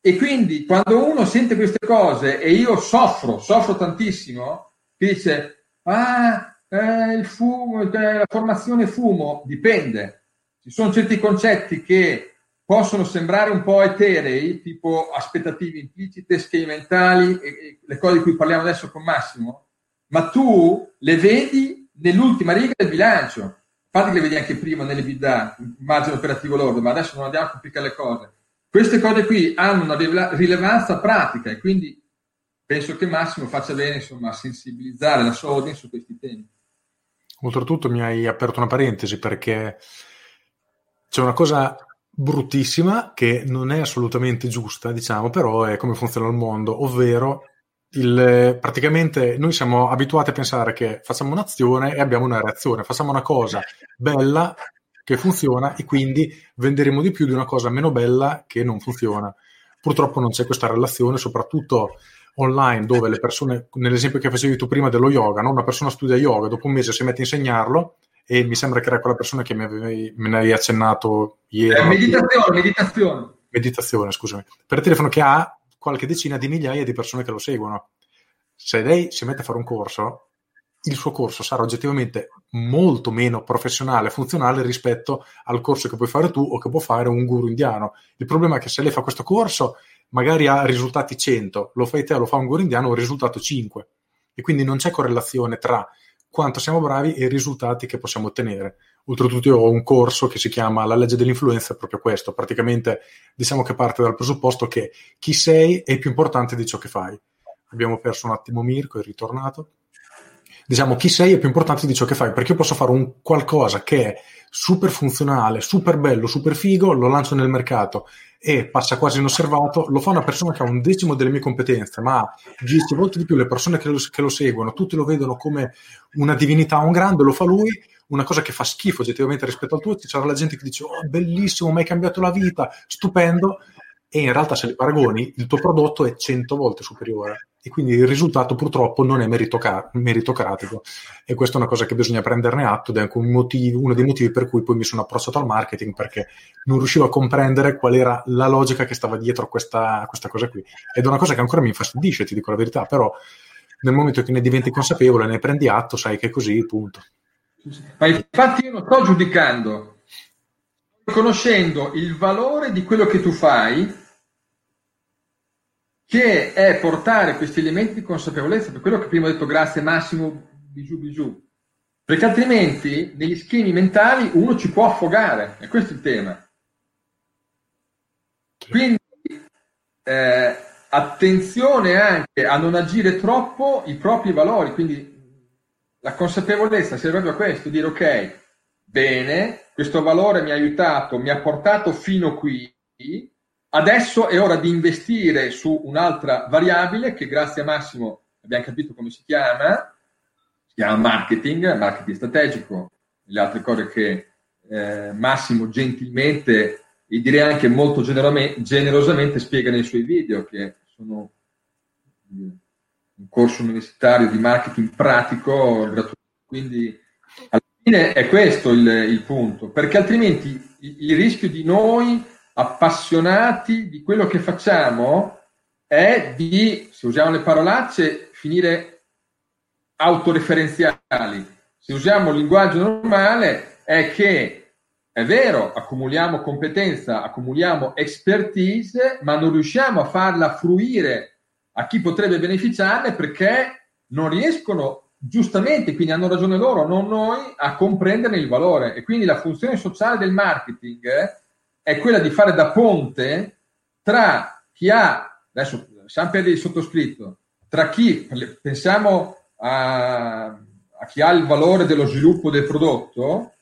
E quindi quando uno sente queste cose e io soffro, soffro tantissimo, che dice, ah, eh, il fumo, eh, la formazione fumo, dipende. Ci sono certi concetti che possono sembrare un po' eterei, tipo aspettative implicite, schemi mentali, le cose di cui parliamo adesso con Massimo, ma tu le vedi nell'ultima riga del bilancio infatti le vedi anche prima nelle bidà, immagine operativo lordo, ma adesso non andiamo a complicare le cose. Queste cose qui hanno una rilevanza pratica e quindi penso che Massimo faccia bene insomma, a sensibilizzare la sua audience su questi temi. Oltretutto mi hai aperto una parentesi perché c'è una cosa bruttissima che non è assolutamente giusta, diciamo, però è come funziona il mondo, ovvero il, praticamente noi siamo abituati a pensare che facciamo un'azione e abbiamo una reazione, facciamo una cosa bella che funziona e quindi venderemo di più di una cosa meno bella che non funziona. Purtroppo non c'è questa relazione, soprattutto online, dove le persone, nell'esempio che facevi tu prima dello yoga, no? una persona studia yoga, dopo un mese si mette a insegnarlo e mi sembra che era quella persona che mi avevi, me ne avevi accennato ieri. Eh, meditazione, meditazione. Meditazione, scusami. Per telefono che ha qualche decina di migliaia di persone che lo seguono. Se lei si mette a fare un corso, il suo corso sarà oggettivamente molto meno professionale funzionale rispetto al corso che puoi fare tu o che può fare un guru indiano. Il problema è che se lei fa questo corso, magari ha risultati 100, lo fai te o lo fa un guru indiano, un risultato 5. E quindi non c'è correlazione tra quanto siamo bravi e i risultati che possiamo ottenere. Oltretutto io ho un corso che si chiama La legge dell'influenza, proprio questo. Praticamente diciamo che parte dal presupposto che chi sei è più importante di ciò che fai. Abbiamo perso un attimo Mirko, è ritornato. Diciamo chi sei è più importante di ciò che fai, perché io posso fare un qualcosa che è super funzionale, super bello, super figo, lo lancio nel mercato e passa quasi inosservato, lo fa una persona che ha un decimo delle mie competenze, ma 10 volte di più le persone che lo, che lo seguono, tutti lo vedono come una divinità, un grande, lo fa lui una cosa che fa schifo oggettivamente rispetto al tuo, ci sarà la gente che dice oh bellissimo, mi hai cambiato la vita, stupendo, e in realtà se li paragoni il tuo prodotto è 100 volte superiore. E quindi il risultato purtroppo non è meritoca- meritocratico. E questa è una cosa che bisogna prenderne atto ed è anche un motivo, uno dei motivi per cui poi mi sono approcciato al marketing perché non riuscivo a comprendere qual era la logica che stava dietro questa, questa cosa qui. Ed è una cosa che ancora mi infastidisce, ti dico la verità, però nel momento che ne diventi consapevole, ne prendi atto, sai che è così, punto. Ma infatti io non sto giudicando, sto riconoscendo il valore di quello che tu fai, che è portare questi elementi di consapevolezza, per quello che prima ho detto grazie Massimo, bijou bijou, perché altrimenti negli schemi mentali uno ci può affogare, e questo è il tema. Quindi eh, attenzione anche a non agire troppo i propri valori, quindi la consapevolezza serve proprio a questo, dire ok, bene, questo valore mi ha aiutato, mi ha portato fino qui, adesso è ora di investire su un'altra variabile che grazie a Massimo abbiamo capito come si chiama, si chiama marketing, marketing strategico, le altre cose che eh, Massimo gentilmente e direi anche molto generosamente spiega nei suoi video che sono un corso universitario di marketing pratico gratuito. Quindi alla fine è questo il, il punto, perché altrimenti il, il, rischio di noi appassionati di quello che facciamo è di, se usiamo le parolacce, finire autoreferenziali. Se usiamo il linguaggio normale è che è vero, accumuliamo competenza, accumuliamo expertise, ma non riusciamo a farla fruire a chi potrebbe beneficiarne perché non riescono giustamente, quindi hanno ragione loro, non noi, a comprenderne il valore. E quindi la funzione sociale del marketing è quella di fare da ponte tra chi ha, adesso sempre del sottoscritto, tra chi, pensiamo a, a chi ha il valore dello sviluppo del prodotto,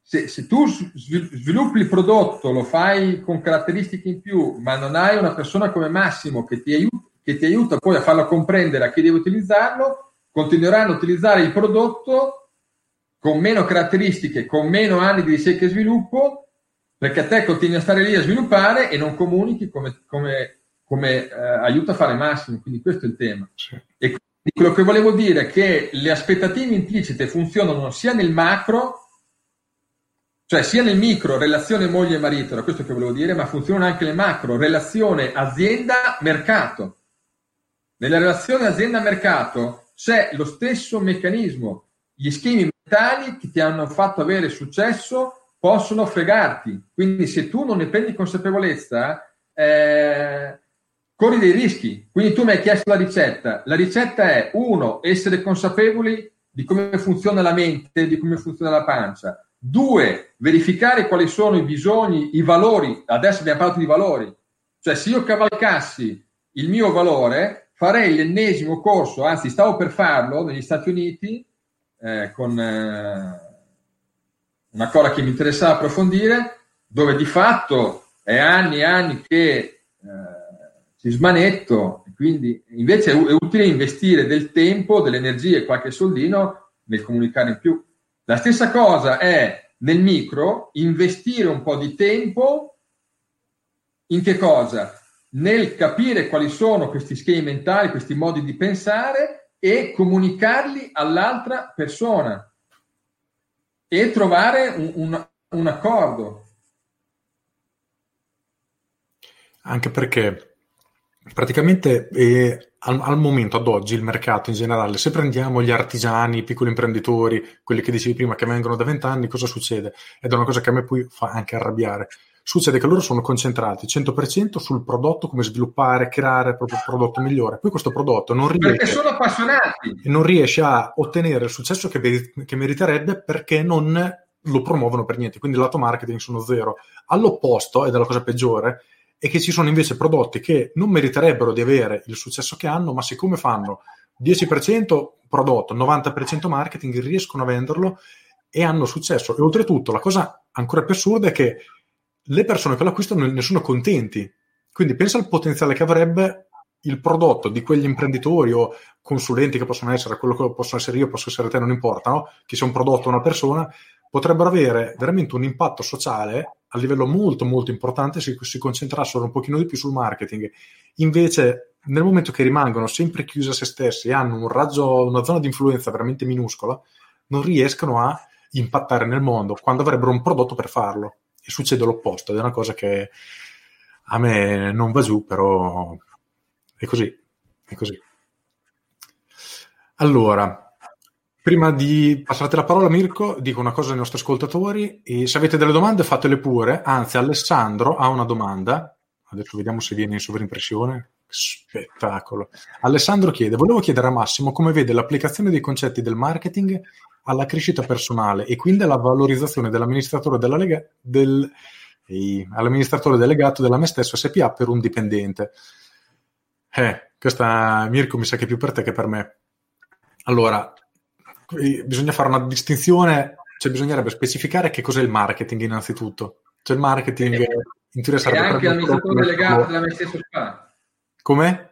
se, se, tu sviluppi il prodotto, lo fai con caratteristiche in più, ma non hai una persona come Massimo che ti aiuta, che ti aiuta poi a farlo comprendere a chi deve utilizzarlo, continueranno a utilizzare il prodotto con meno caratteristiche, con meno anni di ricerca e sviluppo, perché a te continui a stare lì a sviluppare e non comunichi come, come, come eh, aiuta a fare massimo. Quindi questo è il tema. Sì. E quello che volevo dire è che le aspettative implicite funzionano sia nel macro Cioè sia nel micro relazione moglie e marito, era questo che volevo dire, ma funzionano anche le macro, relazione azienda-mercato. Nella relazione azienda-mercato c'è lo stesso meccanismo. Gli schemi mentali che ti hanno fatto avere successo possono fregarti. Quindi se tu non ne prendi consapevolezza, eh, corri dei rischi. Quindi tu mi hai chiesto la ricetta. La ricetta è, uno, essere consapevoli di come funziona la mente, di come funziona la pancia. Due, verificare quali sono i bisogni, i valori. Adesso abbiamo parlato di valori. Cioè, se io cavalcassi il mio valore, farei l'ennesimo corso, anzi stavo per farlo negli Stati Uniti eh, con eh, una cosa che mi interessava approfondire, dove di fatto è anni e anni che eh, smanetto, quindi invece è, è utile investire del tempo, delle energie, qualche soldino nel comunicare in più. La stessa cosa è nel micro investire un po' di tempo in che cosa? Nel capire quali sono questi schemi mentali, questi modi di pensare e comunicarli all'altra persona e trovare un, un, un accordo. Anche perché praticamente eh, al, al, momento, ad oggi, il mercato in generale, se prendiamo gli artigiani, i piccoli imprenditori, quelli che dicevi prima che vengono da vent'anni, cosa succede? Ed è una cosa che a me poi fa anche arrabbiare. Succede che loro sono concentrati 100% sul prodotto, come sviluppare, creare il proprio prodotto migliore. Poi questo prodotto non riesce, perché sono appassionati. non riesce a ottenere il successo che, che meriterebbe perché non lo promuovono per niente. Quindi il lato marketing sono zero. All'opposto, ed è la cosa peggiore, e che ci sono invece prodotti che non meriterebbero di avere il successo che hanno, ma siccome fanno 10% prodotto, 90% marketing, riescono a venderlo e hanno successo. E oltretutto la cosa ancora più assurda è che le persone che lo acquistano ne sono contenti. Quindi pensa al potenziale che avrebbe il prodotto di quegli imprenditori o consulenti che possono essere, quello che posso essere io, posso essere te, non importa, no? che sia un prodotto o una persona, potrebbero avere veramente un impatto sociale a livello molto molto importante se si concentrassero un pochino di più sul marketing. Invece, nel momento che rimangono sempre chiusi a se stessi e hanno un raggio, una zona di influenza veramente minuscola, non riescono a impattare nel mondo quando avrebbero un prodotto per farlo. Succede l'opposto, ed è una cosa che a me non va giù, però è così, è così. Allora, Prima di passarti la parola, Mirko, dico una cosa ai nostri ascoltatori e se avete delle domande fatele pure. Anzi, Alessandro ha una domanda. Adesso vediamo se viene in sovrimpressione. Spettacolo. Alessandro chiede: Volevo chiedere a Massimo come vede l'applicazione dei concetti del marketing alla crescita personale e quindi alla valorizzazione dell'amministratore, della lega, del, eh, all'amministratore delegato della me stesso SPA per un dipendente. Eh, questa Mirko mi sa che è più per te che per me. Allora, bisogna fare una distinzione, cioè bisognerebbe specificare che cos'è il marketing innanzitutto. Cioè il marketing e, in teoria sarebbe... E anche l'amministratore delegato della mia stessa società. Come?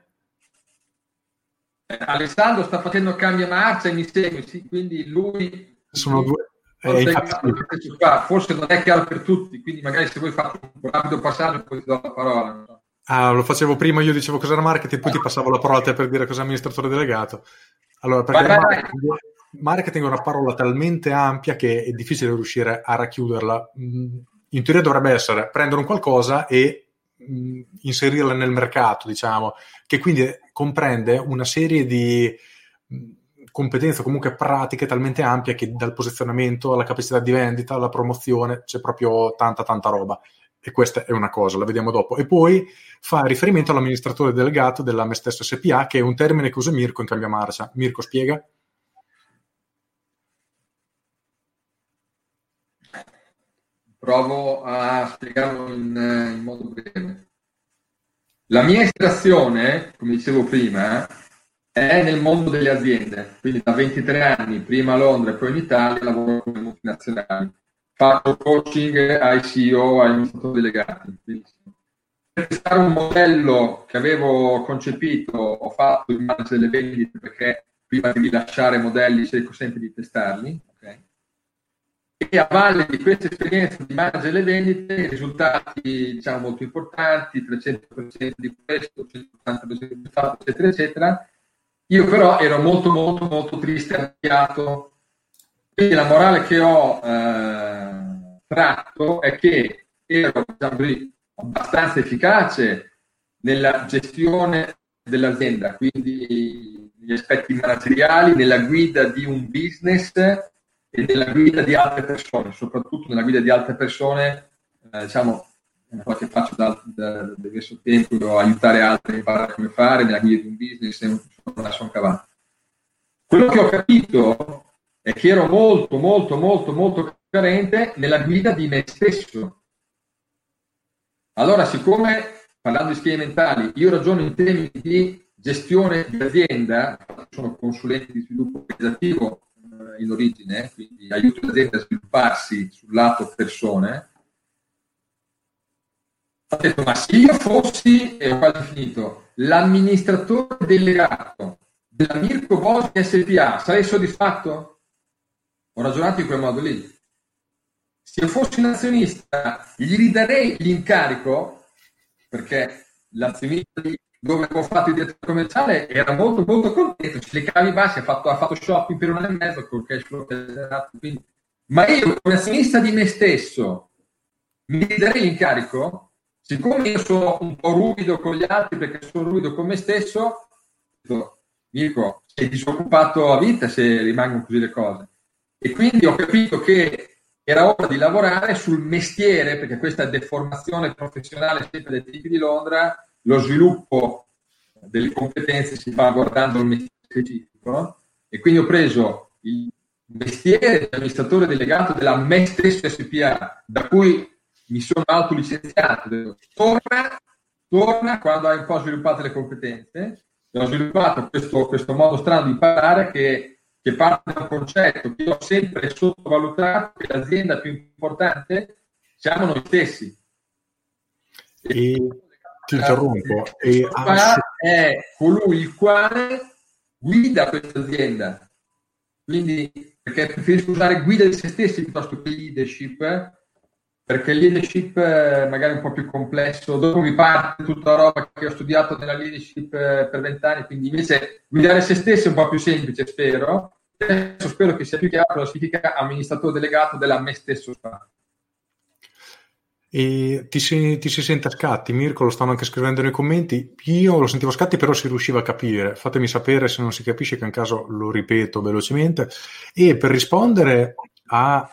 Alessandro sta facendo cambio marcia e mi segue, sì, quindi lui... Sono due... Eh, infatti... Forse non è chiaro per tutti, quindi magari se vuoi fare un rapido passaggio poi ti do la parola. Ah, lo facevo prima, io dicevo cos'era marketing, poi ti passavo la parola a te per dire cos'è amministratore delegato. Allora, perché vai, vai, vai marketing è una parola talmente ampia che è difficile riuscire a racchiuderla. Mm, in teoria dovrebbe essere prendere un qualcosa e mh, inserirla nel mercato, diciamo, che quindi comprende una serie di mh, competenze comunque pratiche talmente ampie che dal posizionamento alla capacità di vendita alla promozione c'è proprio tanta tanta roba e questa è una cosa, la vediamo dopo. E poi fa riferimento all'amministratore delegato della me stesso SPA, che è un termine che usa Mirko in cambio marcia. Mirko spiega? Provo a spiegarlo in, eh, in modo breve. La mia estrazione, come dicevo prima, è nel mondo delle aziende, quindi da 23 anni, prima a Londra e poi in Italia, lavoro con le multinazionali. Faccio coaching ai CEO, ai amministratori delegati. per testare un modello che avevo concepito, ho fatto il manager delle vendite perché prima di rilasciare modelli cerco sempre di testarli e a valle di questa esperienza di managere le vendite, risultati diciamo molto importanti, 300% di questo, 180% di fatto, eccetera, eccetera. Io però ero molto, molto, molto triste e arrabbiato. Quindi la morale che ho eh, tratto è che ero diciamo abbastanza efficace nella gestione dell'azienda, quindi gli aspetti manageriali, nella guida di un business e nella guida di altre persone, soprattutto nella guida di altre persone, eh, diciamo, è una cosa che faccio da, da, da, diverso tempo, aiutare altri a imparare come fare, nella guida di un business, non la sono cavata. Quello che ho capito è che ero molto, molto, molto, molto carente nella guida di me stesso. Allora, siccome parlando di schemi mentali, io ragiono in termini di gestione di azienda, sono consulente di sviluppo organizzativo in origine, quindi aiuto l'azienda a svilupparsi sul lato persone. Ho detto, ma se io fossi, e ho quasi finito, l'amministratore delegato della Mirko Bosnia SPA, sarei soddisfatto? Ho ragionato in quel modo lì. Se io fossi un azionista, gli ridarei l'incarico, perché l'azionista dove avevo fatto il direttore commerciale era molto molto contento, ci le cavi bassi, ha fatto, ha fatto shopping per un anno e mezzo col cash flow quindi... ma io come azionista di me stesso mi darei l'incarico, siccome io sono un po' ruvido con gli altri perché sono ruvido con me stesso, Mirko, sei disoccupato a vita se rimangono così le cose. E quindi ho capito che era ora di lavorare sul mestiere, perché questa deformazione professionale sempre dei tipi di Londra, lo sviluppo delle competenze si fa guardando il mestiere specifico. E quindi ho preso il mestiere di amministratore delegato della me stesso SPA, da cui mi sono autolicenziato. Torna, torna quando hai un po' sviluppato le competenze ho sviluppato questo, questo modo strano di imparare che, che parte da un concetto che ho sempre sottovalutato, che l'azienda più importante siamo noi stessi. E ti interrompo. E è colui il quale guida questa azienda. Quindi, perché preferisco usare guida di se stessi piuttosto che leadership, perché il leadership è magari un po' più complesso, dopo mi parte tutta la roba che ho studiato nella leadership eh, per vent'anni, quindi invece guidare se stessi è un po' più semplice, spero. Adesso spero che sia più chiaro cosa significa amministratore delegato della me stesso E ti si, ti si, sente a scatti, Mirko lo stanno anche scrivendo nei commenti. Io lo sentivo a scatti, però si riusciva a capire. Fatemi sapere se non si capisce, che in caso lo ripeto velocemente. E per rispondere a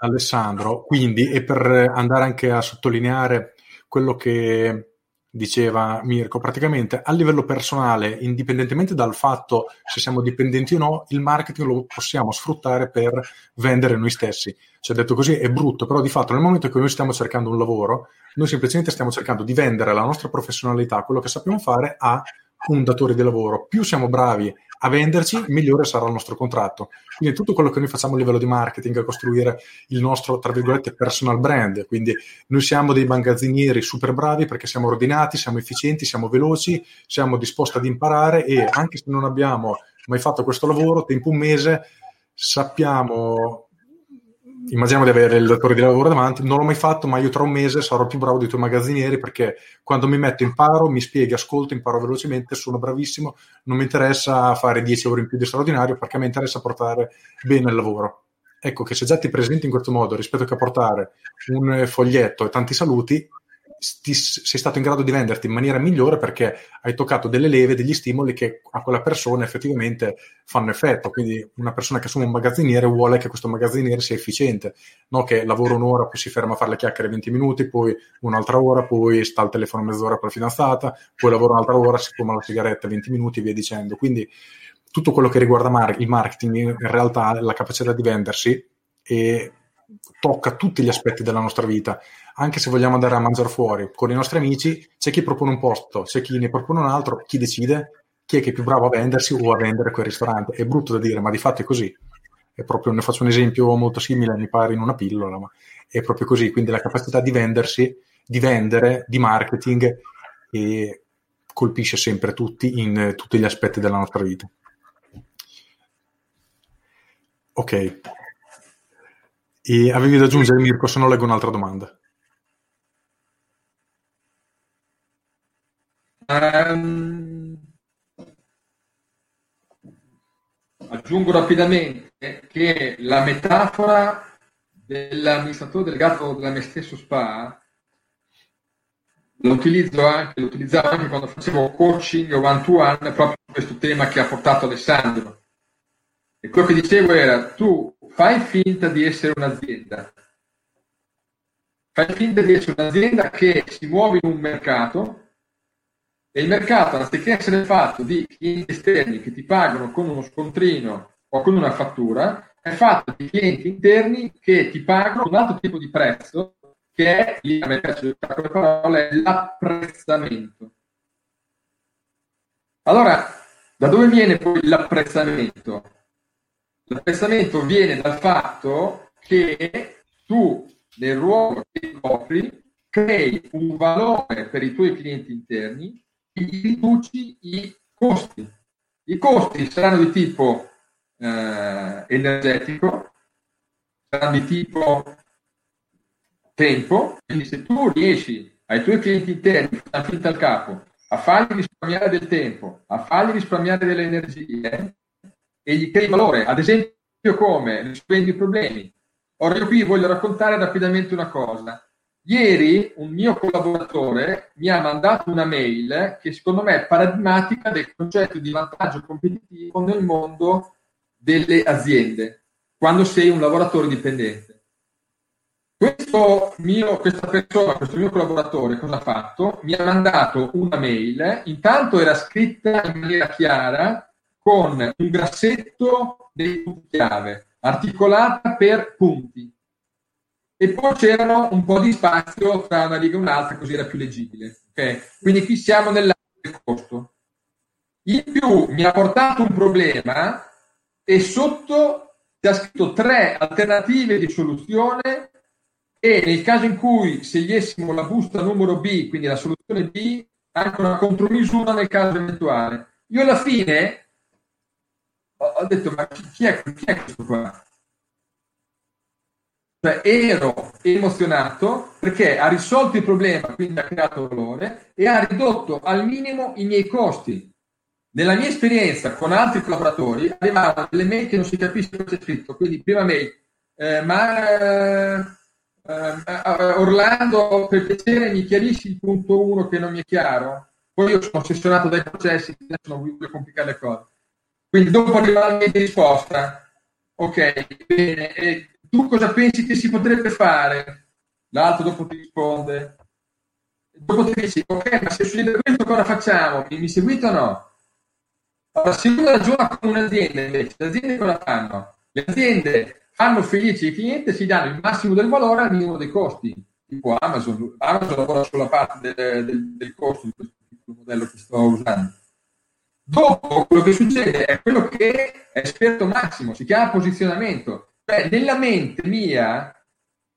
Alessandro, quindi, e per andare anche a sottolineare quello che diceva Mirko, praticamente a livello personale, indipendentemente dal fatto se siamo dipendenti o no, il marketing lo possiamo sfruttare per vendere noi stessi. Cioè, detto così è brutto, però di fatto nel momento in cui noi stiamo cercando un lavoro, noi semplicemente stiamo cercando di vendere la nostra professionalità, quello che sappiamo fare, a un datore di lavoro. Più siamo bravi a venderci, migliore sarà il nostro contratto. Quindi tutto quello che noi facciamo a livello di marketing è costruire il nostro, tra virgolette, personal brand. Quindi noi siamo dei magazzinieri super bravi perché siamo ordinati, siamo efficienti, siamo veloci, siamo disposti ad imparare e anche se non abbiamo mai fatto questo lavoro, tempo un mese, sappiamo immaginiamo di avere il datore di lavoro davanti, non l'ho mai fatto, ma io tra un mese sarò più bravo dei tuoi magazzinieri perché quando mi metto imparo, mi spieghi, ascolto, imparo velocemente, sono bravissimo, non mi interessa fare 10 ore in più di straordinario perché mi interessa portare bene il lavoro. Ecco che se già ti presenti in questo modo rispetto a portare un foglietto e tanti saluti, ti, sei stato in grado di venderti in maniera migliore perché hai toccato delle leve, degli stimoli che a quella persona effettivamente fanno effetto. Quindi una persona che assume un magazziniere vuole che questo magazziniere sia efficiente, non che lavora un'ora, poi si ferma a fare le chiacchiere 20 minuti, poi un'altra ora, poi sta al telefono mezz'ora con la fidanzata, poi lavora un'altra ora, si fuma la sigaretta 20 minuti e via dicendo. Quindi tutto quello che riguarda il marketing in realtà la capacità di vendersi e tocca tutti gli aspetti della nostra vita anche se vogliamo andare a mangiare fuori con i nostri amici, c'è chi propone un posto, c'è chi ne propone un altro, chi decide chi è che è più bravo a vendersi o a vendere quel ristorante. È brutto da dire, ma di fatto è così. È proprio, ne faccio un esempio molto simile, mi pare in una pillola, ma è proprio così. Quindi la capacità di vendersi, di vendere, di marketing, e colpisce sempre tutti in tutti gli aspetti della nostra vita. Ok. E avevi da aggiungere, Mirko, se no leggo un'altra domanda. Um, aggiungo rapidamente che la metafora dell'amministratore delegato della me stesso spa lo utilizzo anche, lo anche quando facevo coaching one to one proprio questo tema che ha portato Alessandro. E quello che dicevo era, tu fai finta di essere un'azienda, fai finta di essere un'azienda che si muove in un mercato e il mercato, anziché essere fatto di clienti esterni che ti pagano con uno scontrino o con una fattura, è fatto di clienti interni che ti pagano un altro tipo di prezzo che è, a me piace quelle parole, l'apprezzamento. Allora, da dove viene poi l'apprezzamento? L'apprezzamento viene dal fatto che tu, nel ruolo che copri, crei un valore per i tuoi clienti interni e riduci i costi. I costi saranno di tipo eh, energetico, saranno di tipo tempo, quindi se tu riesci ai tuoi clienti interni, a finta al capo, a fargli risparmiare del tempo, a fargli risparmiare delle energie e gli crei valore, ad esempio come rispendi i problemi. Ora io qui voglio raccontare rapidamente una cosa. Ieri un mio collaboratore mi ha mandato una mail che secondo me è paradigmatica del concetto di vantaggio competitivo nel mondo delle aziende, quando sei un lavoratore dipendente. Mio, questa persona, questo mio collaboratore, cosa ha fatto? Mi ha mandato una mail, intanto era scritta in maniera chiara con un grassetto dei punti chiave, articolata per punti. E poi c'erano un po' di spazio tra una riga e un'altra, così era più leggibile. Okay? Quindi qui siamo nell'ambito del costo. In più mi ha portato un problema e sotto ti ha scritto tre alternative di soluzione e nel caso in cui scegliessimo la busta numero B, quindi la soluzione B, anche una contromisura nel caso eventuale. Io alla fine ho, detto, ma chi è, chi è questo qua? Cioè, ero emozionato perché ha risolto il problema, quindi ha creato valore e ha ridotto al minimo i miei costi. Nella mia esperienza con altri collaboratori arrivavano delle mail che non si capisce cosa c'è scritto, quindi prima mail, eh, ma Uh, Orlando, per piacere mi chiarisci il punto 1 che non mi è chiaro? Poi io sono ossessionato dai processi, adesso non voglio complicare le cose. Quindi dopo arriva la mia risposta. Ok, bene. E tu cosa pensi che si potrebbe fare? L'altro dopo ti risponde. Dopo ti dici, ok, ma se succede questo cosa facciamo? Mi, mi seguite o no? Allora, se uno ragiona come un'azienda invece, le aziende cosa fanno? Le aziende fanno felici i clienti e si danno il massimo del valore al minimo dei costi. Tipo Amazon, Amazon lavora sulla parte del, del, del costo di questo modello che sto usando. Dopo quello che succede è quello che è esperto massimo, si chiama posizionamento. Cioè, nella mente mia,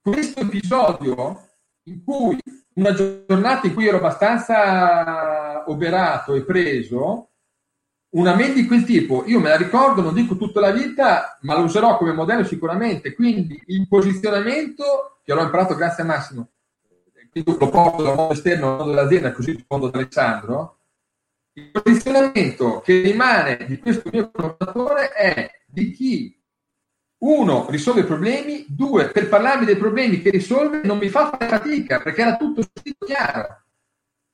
questo episodio in cui una giornata in cui ero abbastanza oberato e preso, una mail di quel tipo, io me la ricordo, non dico tutta la vita, ma la userò come modello sicuramente. Quindi il posizionamento, che l'ho imparato grazie a Massimo, lo porto dal mondo esterno al mondo dell'azienda, così rispondo ad Alessandro. Il posizionamento che rimane di questo mio collaboratore è di chi, uno, risolve i problemi, due, per parlarmi dei problemi che risolve non mi fa fare fatica, perché era tutto chiaro.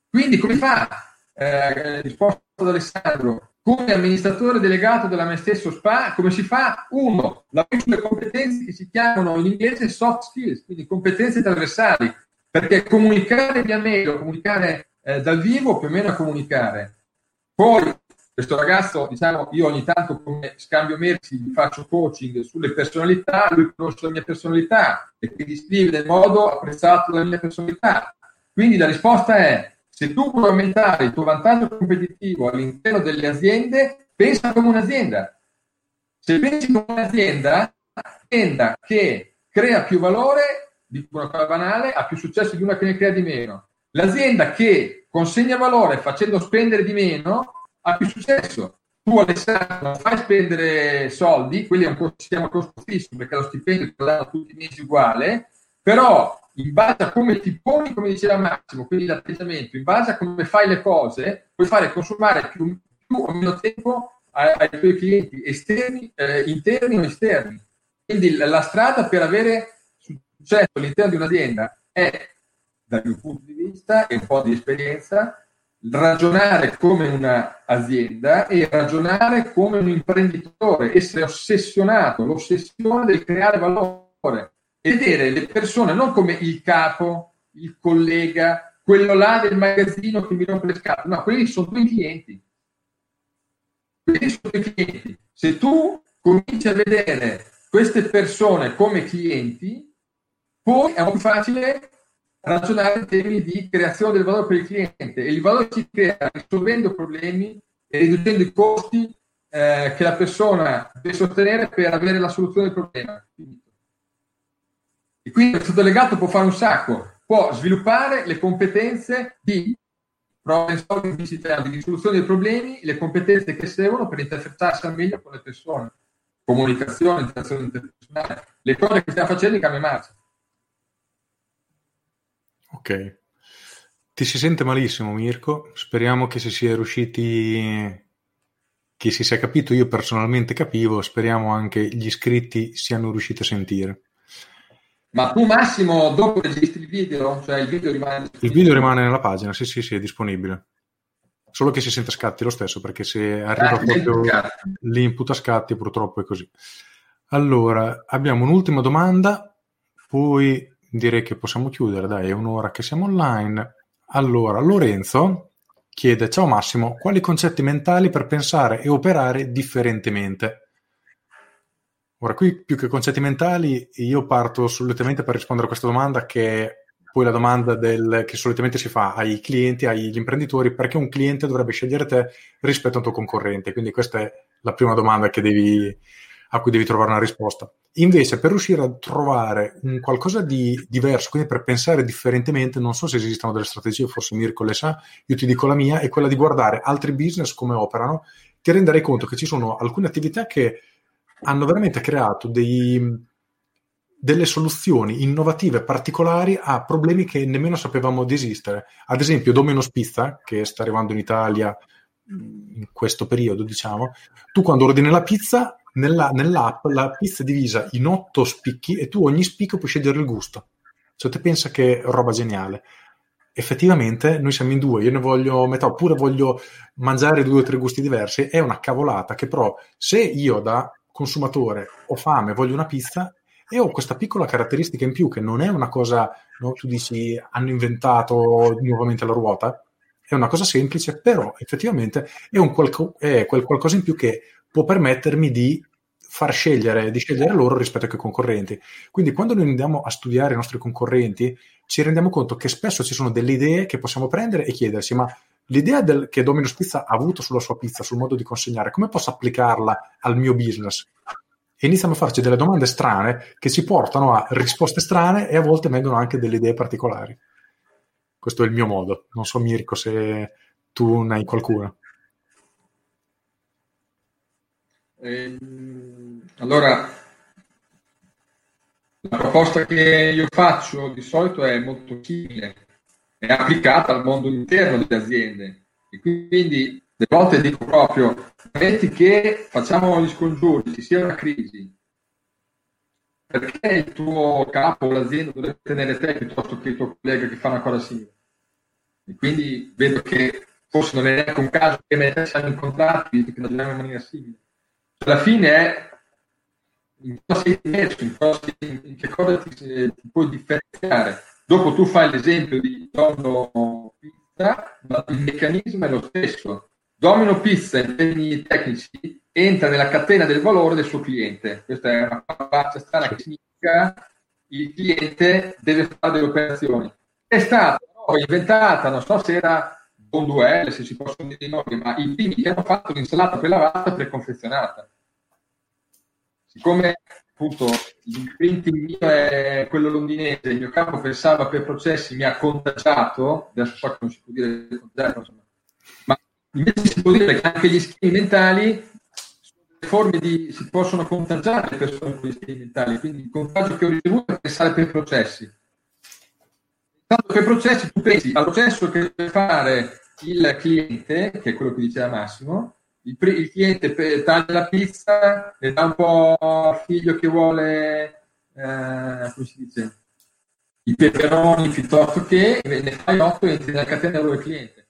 Quindi come fa? Eh, risposta ad Alessandro, come amministratore delegato della me stesso SPA, come si fa? Uno, la sulle competenze che si chiamano in inglese soft skills, quindi competenze trasversali, perché comunicare via mail comunicare eh, dal vivo più o meno a comunicare. Poi questo ragazzo, diciamo, io ogni tanto come scambio merci faccio coaching sulle personalità, lui conosce la mia personalità e quindi scrive nel modo apprezzato dalla mia personalità. Quindi la risposta è se tu vuoi aumentare il tuo vantaggio competitivo all'interno delle aziende, pensa come un'azienda. Se pensi come un'azienda, un'azienda che crea più valore, dico una cosa banale, ha più successo di una che ne crea di meno. L'azienda che consegna valore facendo spendere di meno ha più successo. Tu Alessandro fai spendere soldi, quelli è un costo fisso perché lo stipendio te lo tutti i mesi uguale, però in base a come ti poni, come diceva Massimo, quindi l'atteggiamento, in base a come fai le cose, puoi fare consumare più, più o meno tempo ai, ai tuoi clienti esterni, eh, interni o esterni. Quindi la strada per avere successo all'interno di un'azienda è, dal mio punto di vista e un po' di esperienza, ragionare come un'azienda e ragionare come un imprenditore, essere ossessionato, l'ossessione del creare valore e vedere le persone non come il capo, il collega, quello là del magazzino che mi rompe le scatole, no, quelli sono tuoi clienti. Quelli sono i clienti. Se tu cominci a vedere queste persone come clienti, poi è più facile ragionare in termini di creazione del valore per il cliente e il valore si crea risolvendo problemi e riducendo i costi eh, che la persona deve sostenere per avere la soluzione del problema. E quindi questo delegato può fare un sacco, può sviluppare le competenze di di soluzione dei problemi, le competenze che servono per interfacciarsi al meglio con le persone comunicazione, interazione internazionale, le cose che stiamo facendo in cambio marcia. Ok. Ti si sente malissimo, Mirko. Speriamo che si sia riusciti, che si sia capito. Io personalmente capivo, speriamo anche gli iscritti siano riusciti a sentire. Ma tu Massimo, dopo registri il video? Cioè il video rimane... Il video rimane nella pagina, sì, sì, sì, è disponibile. Solo che si sente scatti lo stesso, perché se arriva ah, proprio l'input a scatti, purtroppo è così. Allora, abbiamo un'ultima domanda, poi direi che possiamo chiudere, dai, è un'ora che siamo online. Allora, Lorenzo chiede, ciao Massimo, quali concetti mentali per pensare e operare differentemente? Ora, qui più che concetti mentali, io parto solitamente per rispondere a questa domanda che poi la domanda del, che solitamente si fa ai clienti, agli imprenditori, perché un cliente dovrebbe scegliere te rispetto a un tuo concorrente? Quindi questa è la prima domanda devi, a cui devi trovare una risposta. Invece, per riuscire a trovare un qualcosa di diverso, quindi per pensare differentemente, non so se esistono delle strategie, forse Mirko le sa, io ti dico la mia, è quella di guardare altri business come operano, ti renderai conto che ci sono alcune attività che hanno veramente creato dei, delle soluzioni innovative particolari a problemi che nemmeno sapevamo di esistere. Ad esempio, Domino's Pizza, che sta arrivando in Italia mm, in questo periodo, diciamo, tu quando ordini la pizza, nella, nell'app la pizza è divisa in otto spicchi e tu ogni spicco puoi scegliere il gusto. Cioè, te pensa che roba geniale. Effettivamente noi siamo in due, io ne voglio metà, oppure voglio mangiare due o tre gusti diversi, è una cavolata che però se io da consumatore ho fame, voglio una pizza, e ho questa piccola caratteristica in più che non è una cosa, no, tu dici hanno inventato nuovamente la ruota, è una cosa semplice, però effettivamente è, qualco, è quel qualcosa in più che può permettermi di far scegliere, di scegliere loro rispetto ai concorrenti. Quindi quando noi andiamo a studiare i nostri concorrenti, ci rendiamo conto che spesso ci sono delle idee che possiamo prendere e chiedersi, ma l'idea del, che Domino's Pizza ha avuto sulla sua pizza, sul modo di consegnare, come posso applicarla al mio business? e iniziamo a farci delle domande strane che ci portano a risposte strane e a volte vengono anche delle idee particolari. Questo è il mio modo. Non so, Mirko, se tu ne hai qualcuna. Allora, la proposta che io faccio di solito è molto simile, è applicata al mondo interno delle aziende e quindi le volte dico proprio, metti che facciamo gli scongiuri, ci sia una crisi, perché il tuo capo o l'azienda dovrebbe tenere te piuttosto che il tuo collega che fa una cosa simile? E quindi vedo che forse non è neanche un caso che me e te siamo incontrati, che ragioniamo in maniera simile. Alla fine è in cosa sei diverso, in, cosa, in che cosa ti, ti, puoi differenziare. Dopo tu fai l'esempio di Tonno Pizza, ma il meccanismo è lo stesso Domino Pizza in termini tecnici entra nella catena del valore del suo cliente. Questa è una parola strana che significa il cliente deve fare delle operazioni. È stata inventata, non so se era Bonduelle, se si possono dire i nomi, ma i primi che hanno fatto l'insalata prelavata preconfezionata. Siccome appunto l'imprinting mio è quello londinese, il mio capo pensava per processi mi ha contagiato, adesso so che non si può dire contagiato, insomma, ma Invece si può dire che anche gli schemi mentali sono forme di, si possono contagiare le persone con gli schemi mentali, quindi il contagio che ho ricevuto è pensare per processi. Tanto per processi tu pensi al processo che deve fare il cliente, che è quello che diceva Massimo, il, il cliente taglia la pizza, le dà un po' al figlio che vuole, eh, come si dice, i peperoni piuttosto che ne fai 8 e entri nella catena del cliente.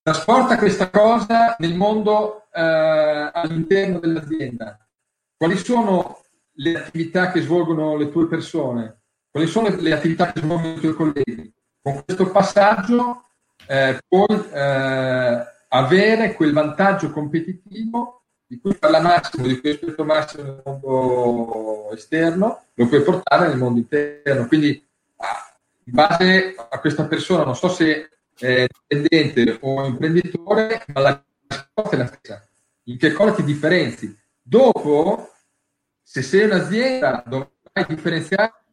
Trasporta questa cosa nel mondo eh, all'interno dell'azienda. Quali sono le attività che svolgono le tue persone? Quali sono le attività che svolgono i tuoi colleghi? Con questo passaggio eh, puoi eh, avere quel vantaggio competitivo di cui parla Massimo, di cui aspetto Massimo nel mondo esterno, lo puoi portare nel mondo interno. Quindi in base a questa persona, non so se è dipendente o imprenditore, ma la risposta è la stessa. In che cosa ti differenzi? Dopo, se sei un'azienda, dovrai differenziarti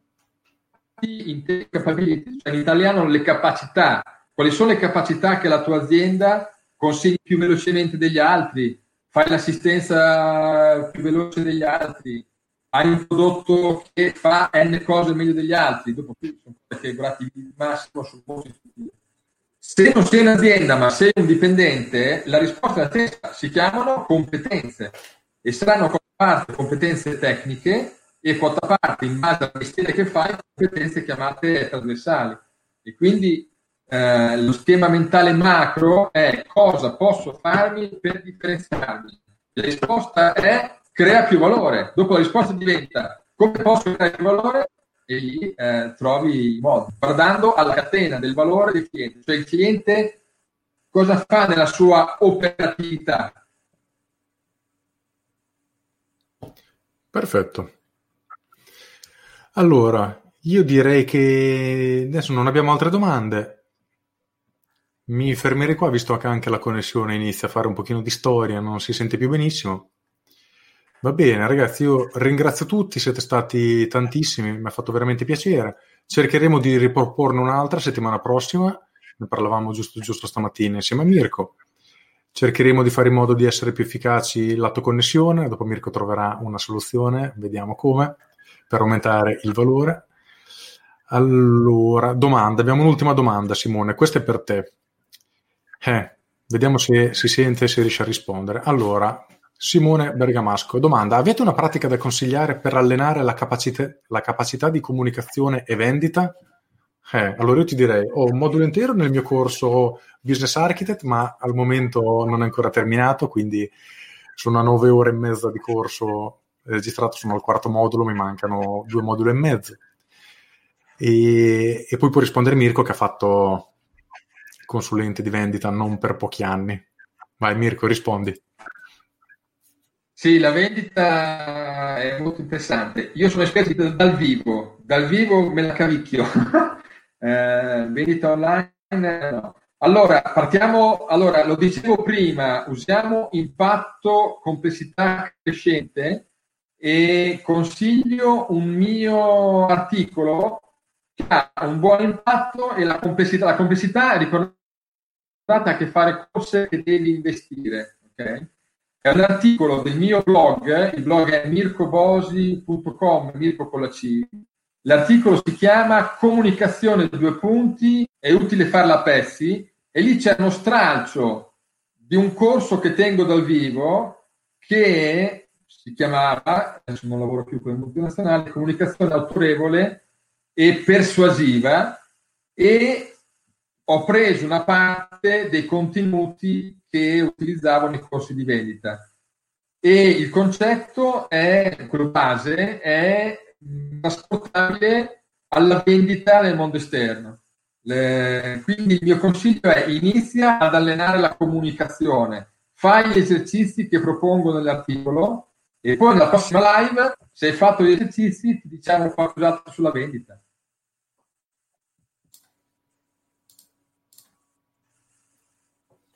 in cioè in italiano le capacità. Quali sono le capacità che la tua azienda consegni più velocemente degli altri? Fai l'assistenza più veloce degli altri? hai un prodotto che fa n cose meglio degli altri, dopo qui sono perché grati il massimo su molti Se non sei un'azienda ma sei un dipendente, la risposta è la stessa, si chiamano competenze e saranno parte competenze tecniche e quota parte in base al mestiere che fai competenze chiamate trasversali. E quindi eh, lo schema mentale macro è cosa posso farmi per differenziarmi. La risposta è crea più valore. Dopo la risposta diventa come posso creare più valore e lì eh, trovi i modi, guardando alla catena del valore del cliente, cioè il cliente cosa fa nella sua operatività. Perfetto. Allora, io direi che adesso non abbiamo altre domande. Mi fermerei qua, visto che anche la connessione inizia a fare un pochino di storia, non si sente più benissimo. Va bene, ragazzi, io ringrazio tutti, siete stati tantissimi, mi ha fatto veramente piacere. Cercheremo di riproporne un'altra settimana prossima, ne parlavamo giusto, giusto stamattina insieme a Mirko. Cercheremo di fare in modo di essere più efficaci lato connessione, dopo Mirko troverà una soluzione, vediamo come, per aumentare il valore. Allora, domanda, abbiamo un'ultima domanda Simone, questa è per te. Eh, vediamo se si sente e se riesce a rispondere. Allora, Simone Bergamasco domanda: Avete una pratica da consigliare per allenare la, capacità, la capacità di comunicazione e vendita? Eh, allora io ti direi: ho un modulo intero nel mio corso Business Architect, ma al momento non è ancora terminato, quindi sono a nove ore e mezza di corso registrato, sono al quarto modulo, mi mancano due moduli e mezzo. E, e poi può rispondere Mirko che ha fatto consulente di vendita non per pochi anni. Vai Mirko, rispondi. Sì, la vendita è molto interessante. Io sono esperto dal vivo, dal vivo me la cavicchio. eh, vendita online no. Allora, partiamo, allora, lo dicevo prima, usiamo impatto, complessità crescente e consiglio un mio articolo che ha un buon impatto e la complessità. La complessità, ricordate, ha che fare cose che devi investire, ok? È un articolo del mio blog, il blog è mircobosi.com, Mirko con la C. L'articolo si chiama Comunicazione due punti, è utile farla a pezzi e lì c'è uno stralcio di un corso che tengo dal vivo che si chiamava, adesso non lavoro più con le multinazionali, Comunicazione autorevole e persuasiva e ho preso una parte dei contenuti che utilizzavo nei corsi di vendita. E il concetto è, quello base, è trasportabile alla vendita nel mondo esterno. Le, quindi il mio consiglio è inizia ad allenare la comunicazione, fai gli esercizi che propongo nell'articolo e poi nella prossima live, se hai fatto gli esercizi, ti diciamo qualcos'altro sulla vendita.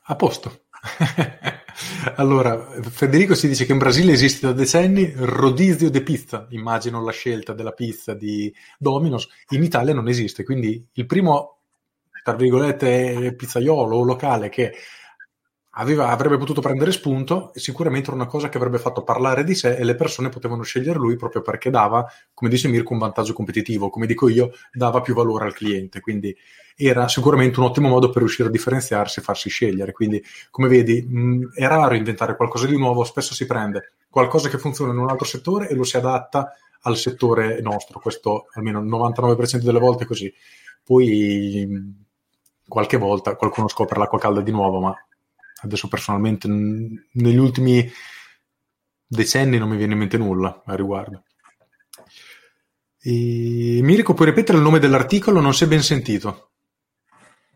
A posto. allora, Federico si dice che in Brasile esiste da decenni rodizio de pizza, immagino la scelta della pizza di Domino's, in Italia non esiste, quindi il primo, tra virgolette, pizzaiolo locale che aveva, avrebbe potuto prendere spunto e sicuramente era una cosa che avrebbe fatto parlare di sé e le persone potevano scegliere lui proprio perché dava, come dice Mirko, un vantaggio competitivo, come dico io, dava più valore al cliente, quindi era sicuramente un ottimo modo per riuscire a differenziarsi e farsi scegliere. Quindi, come vedi, mh, è raro inventare qualcosa di nuovo, spesso si prende qualcosa che funziona in un altro settore e lo si adatta al settore nostro, questo almeno il 99% delle volte è così. Poi qualche volta qualcuno scopre l'acqua calda di nuovo, ma adesso personalmente negli ultimi decenni non mi viene in mente nulla a riguardo. E... Mirko, puoi ripetere il nome dell'articolo? Non si è ben sentito.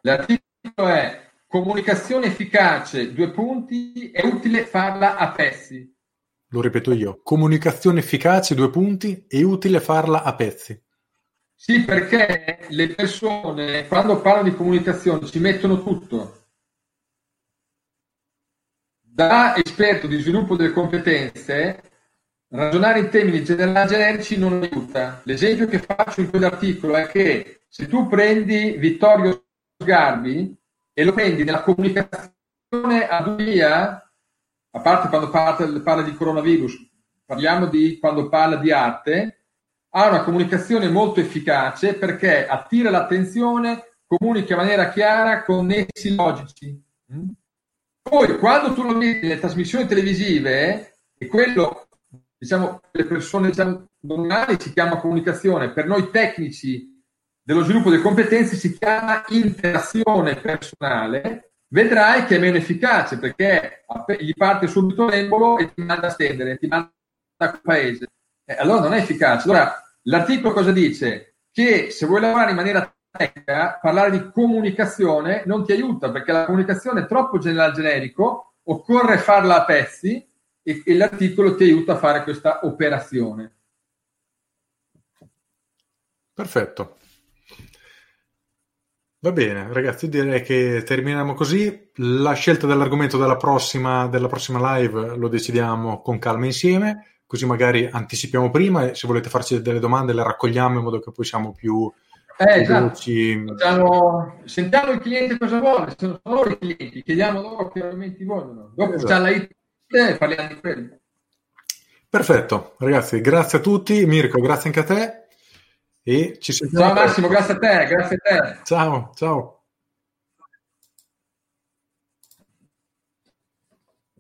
L'articolo è Comunicazione efficace, due punti, è utile farla a pezzi. Lo ripeto io. Comunicazione efficace, due punti, è utile farla a pezzi. Sì, perché le persone quando parlano di comunicazione ci mettono tutto. Da esperto di sviluppo delle competenze, ragionare in termini generici non aiuta. L'esempio che faccio in quell'articolo è che se tu prendi Vittorio Sgarbi, e lo prendi nella comunicazione a via, a parte quando parla, parla di coronavirus, parliamo di quando parla di arte, ha una comunicazione molto efficace perché attira l'attenzione, comunica in maniera chiara con nessi logici. Poi, quando tu lo vedi nelle trasmissioni televisive, e quello, diciamo, le persone diciamo, normali si chiama comunicazione, per noi tecnici dello sviluppo delle competenze si chiama interazione personale, vedrai che è meno efficace perché gli parte subito l'embolo e ti manda a stendere, ti manda a paese. Eh, allora non è efficace. Allora, l'articolo cosa dice? Che se vuoi lavorare in maniera tecnica, parlare di comunicazione non ti aiuta perché la comunicazione è troppo generale generico, occorre farla a pezzi e, e l'articolo ti aiuta a fare questa operazione. Perfetto. Va bene, ragazzi, direi che terminiamo così. La scelta dell'argomento della prossima, della prossima live lo decidiamo con calma insieme, così magari anticipiamo prima e se volete farci delle domande le raccogliamo in modo che poi siamo più eh, esatto. Sentiamo, sentiamo il cliente cosa vuole, sono loro i clienti, chiediamo loro che argomenti vogliono. Dopo esatto. c'è la IT e parliamo di quelli. Perfetto, ragazzi, grazie a tutti. Mirko, grazie anche a te. E ci sentiamo. Ciao Massimo, grazie a te, grazie a te. Ciao, ciao.